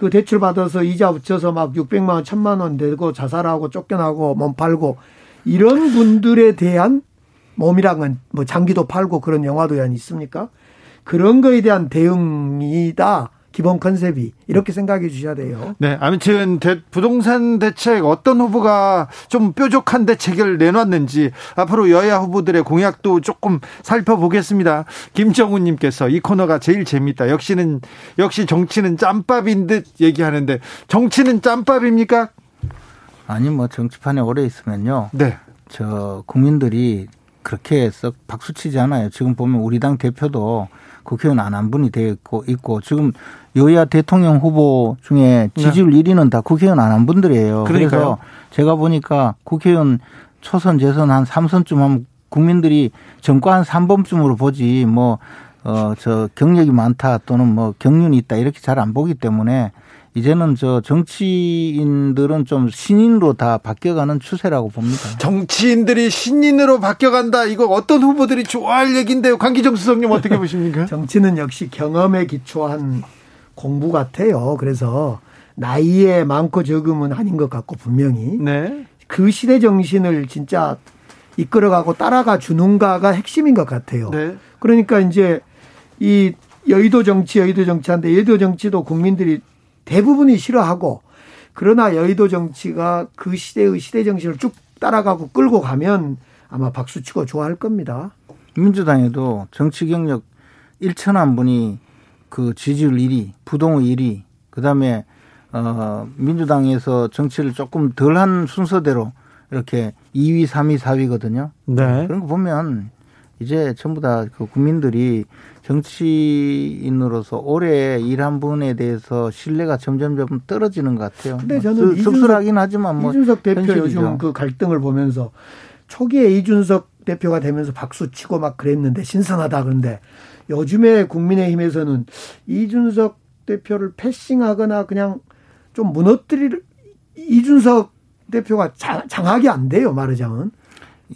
그 대출 받아서 이자 붙여서 막 600만 원, 천만 원 내고 자살하고 쫓겨나고 몸 팔고 이런 분들에 대한 몸이랑은 뭐 장기도 팔고 그런 영화도 있습니까? 그런 거에 대한 대응이다. 기본 컨셉이 이렇게 생각해 주셔야 돼요.
네, 아무튼 부동산 대책 어떤 후보가 좀 뾰족한 대책을 내놨는지 앞으로 여야 후보들의 공약도 조금 살펴보겠습니다. 김정훈님께서 이 코너가 제일 재밌다. 역시는 역시 정치는 짬밥인 듯 얘기하는데 정치는 짬밥입니까?
아니 뭐 정치판에 오래 있으면요. 네. 저 국민들이 그렇게 썩 박수 치지 않아요. 지금 보면 우리 당 대표도 국회의원 안 한 분이 되어 있고, 있고 지금 여야 대통령 후보 중에 지지율 네. 1위는 다 국회의원 안 한 분들이에요. 그러니까요. 그래서 제가 보니까 국회의원 초선 재선 한 3선쯤 하면 국민들이 정과 한 3번쯤으로 보지 뭐, 어, 저 경력이 많다 또는 뭐 경륜이 있다 이렇게 잘 안 보기 때문에 이제는 저 정치인들은 좀 신인으로 다 바뀌어가는 추세라고 봅니다.
정치인들이 신인으로 바뀌어간다. 이거 어떤 후보들이 좋아할 얘기인데요. 강기정 수석님 어떻게 보십니까?
정치는 역시 경험에 기초한 공부 같아요. 그래서 나이에 많고 적음은 아닌 것 같고 분명히 네. 그 시대 정신을 진짜 이끌어가고 따라가 주는가가 핵심인 것 같아요. 네. 그러니까 이제 이 여의도 정치, 여의도 정치한데 여의도 정치도 국민들이 대부분이 싫어하고 그러나 여의도 정치가 그 시대의 시대 정신을 쭉 따라가고 끌고 가면 아마 박수치고 좋아할 겁니다.
민주당에도 정치 경력 1천한 분이 그 지지율 1위, 부동의 1위, 그 다음에 어, 민주당에서 정치를 조금 덜 한 순서대로 이렇게 2위, 3위, 4위거든요. 네. 그런 거 보면 이제 전부 다 그 국민들이 정치인으로서 오래 일한 분에 대해서 신뢰가 점점점 떨어지는 것 같아요.
근데 저는
뭐 씁쓸하긴 하지만 뭐
이준석 대표 현실이죠. 요즘 그 갈등을 보면서 초기에 이준석 대표가 되면서 박수 치고 막 그랬는데 신선하다 그런데 요즘에 국민의힘에서는 이준석 대표를 패싱하거나 그냥 좀 무너뜨릴 이준석 대표가 장, 장악이 안 돼요 말하자면.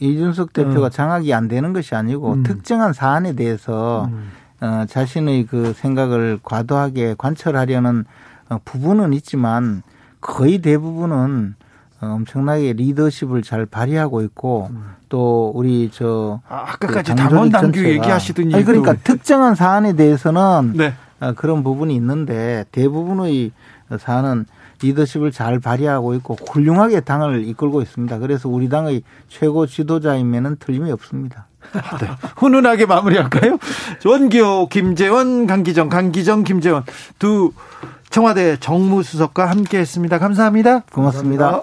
이준석 대표가 어. 장악이 안 되는 것이 아니고 음. 특정한 사안에 대해서 음. 어, 자신의 그 생각을 과도하게 관철하려는 어, 부분은 있지만 거의 대부분은 어, 엄청나게 리더십을 잘 발휘하고 있고 음. 또 우리 저
아, 아까까지 그 당원 당규 얘기하시더니
아니 그러니까 특정한 사안에 대해서는 네. 어, 그런 부분이 있는데 대부분의 사안은 리더십을 잘 발휘하고 있고 훌륭하게 당을 이끌고 있습니다. 그래서 우리 당의 최고 지도자임에는 틀림이 없습니다.
네. 훈훈하게 마무리할까요? 원기호, 김재원, 강기정, 강기정, 김재원 두 청와대 정무수석과 함께했습니다. 감사합니다.
고맙습니다.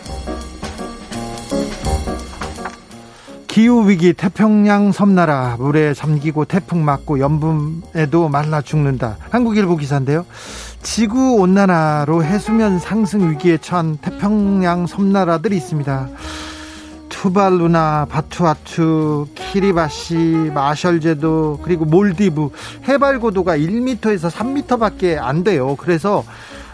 기후위기 태평양 섬나라 물에 잠기고 태풍 맞고 연분에도 말라 죽는다 한국일보 기사인데요 지구온난화로 해수면 상승 위기에 처한 태평양 섬나라들이 있습니다 투발루나 바투아투, 키리바시, 마셜제도 그리고 몰디브 해발 고도가 1m에서 3m밖에 안 돼요. 그래서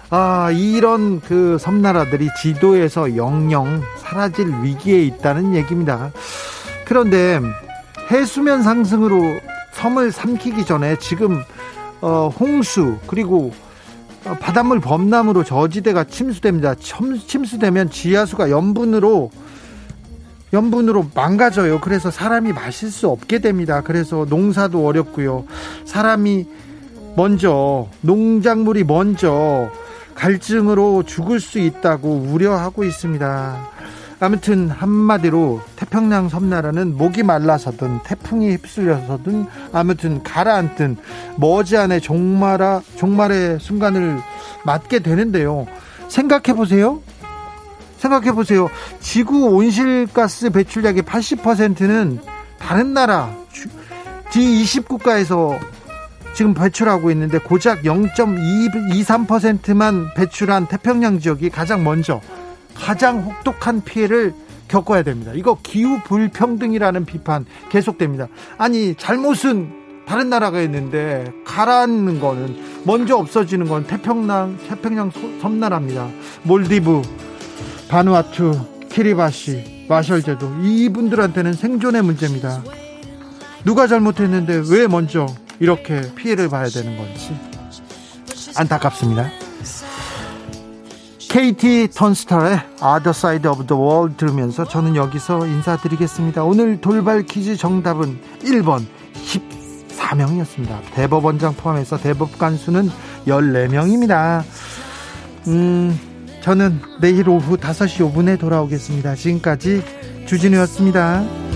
아, 이런 그 섬나라들이 지도에서 영영 사라질 위기에 있다는 얘기입니다. 그런데 해수면 상승으로 섬을 삼키기 전에 지금 어, 홍수 그리고 어, 바닷물 범람으로 저지대가 침수됩니다. 침 수되면 지하수가 염분으로 염분으로 망가져요. 그래서 사람이 마실 수 없게 됩니다. 그래서 농사도 어렵고요. 사람이 먼저 농작물이 먼저 갈증으로 죽을 수 있다고 우려하고 있습니다. 아무튼 한마디로 태평양 섬나라는 목이 말라서든 태풍이 휩쓸려서든 아무튼 가라앉든 머지않아 종말아 종말의 순간을 맞게 되는데요. 생각해 보세요. 생각해 보세요. 지구 온실가스 배출량의 80%는 다른 나라 G20 국가에서 지금 배출하고 있는데 고작 0.23%만 배출한 태평양 지역이 가장 먼저 가장 혹독한 피해를 겪어야 됩니다. 이거 기후 불평등이라는 비판 계속됩니다. 아니 잘못은 다른 나라가 있는데 가라앉는 거는 먼저 없어지는 건 태평양 태평양 섬나라입니다. 몰디브, 바누아투, 키리바시, 마셜제도 이분들한테는 생존의 문제입니다. 누가 잘못했는데 왜 먼저 이렇게 피해를 봐야 되는 건지 안타깝습니다. KT 턴스타의 Other Side of the World 들으면서 저는 여기서 인사드리겠습니다. 오늘 돌발 퀴즈 정답은 1번 14명이었습니다. 대법원장 포함해서 대법관 수는 14명입니다. 음, 저는 내일 오후 5시 5분에 돌아오겠습니다. 지금까지 주진우였습니다.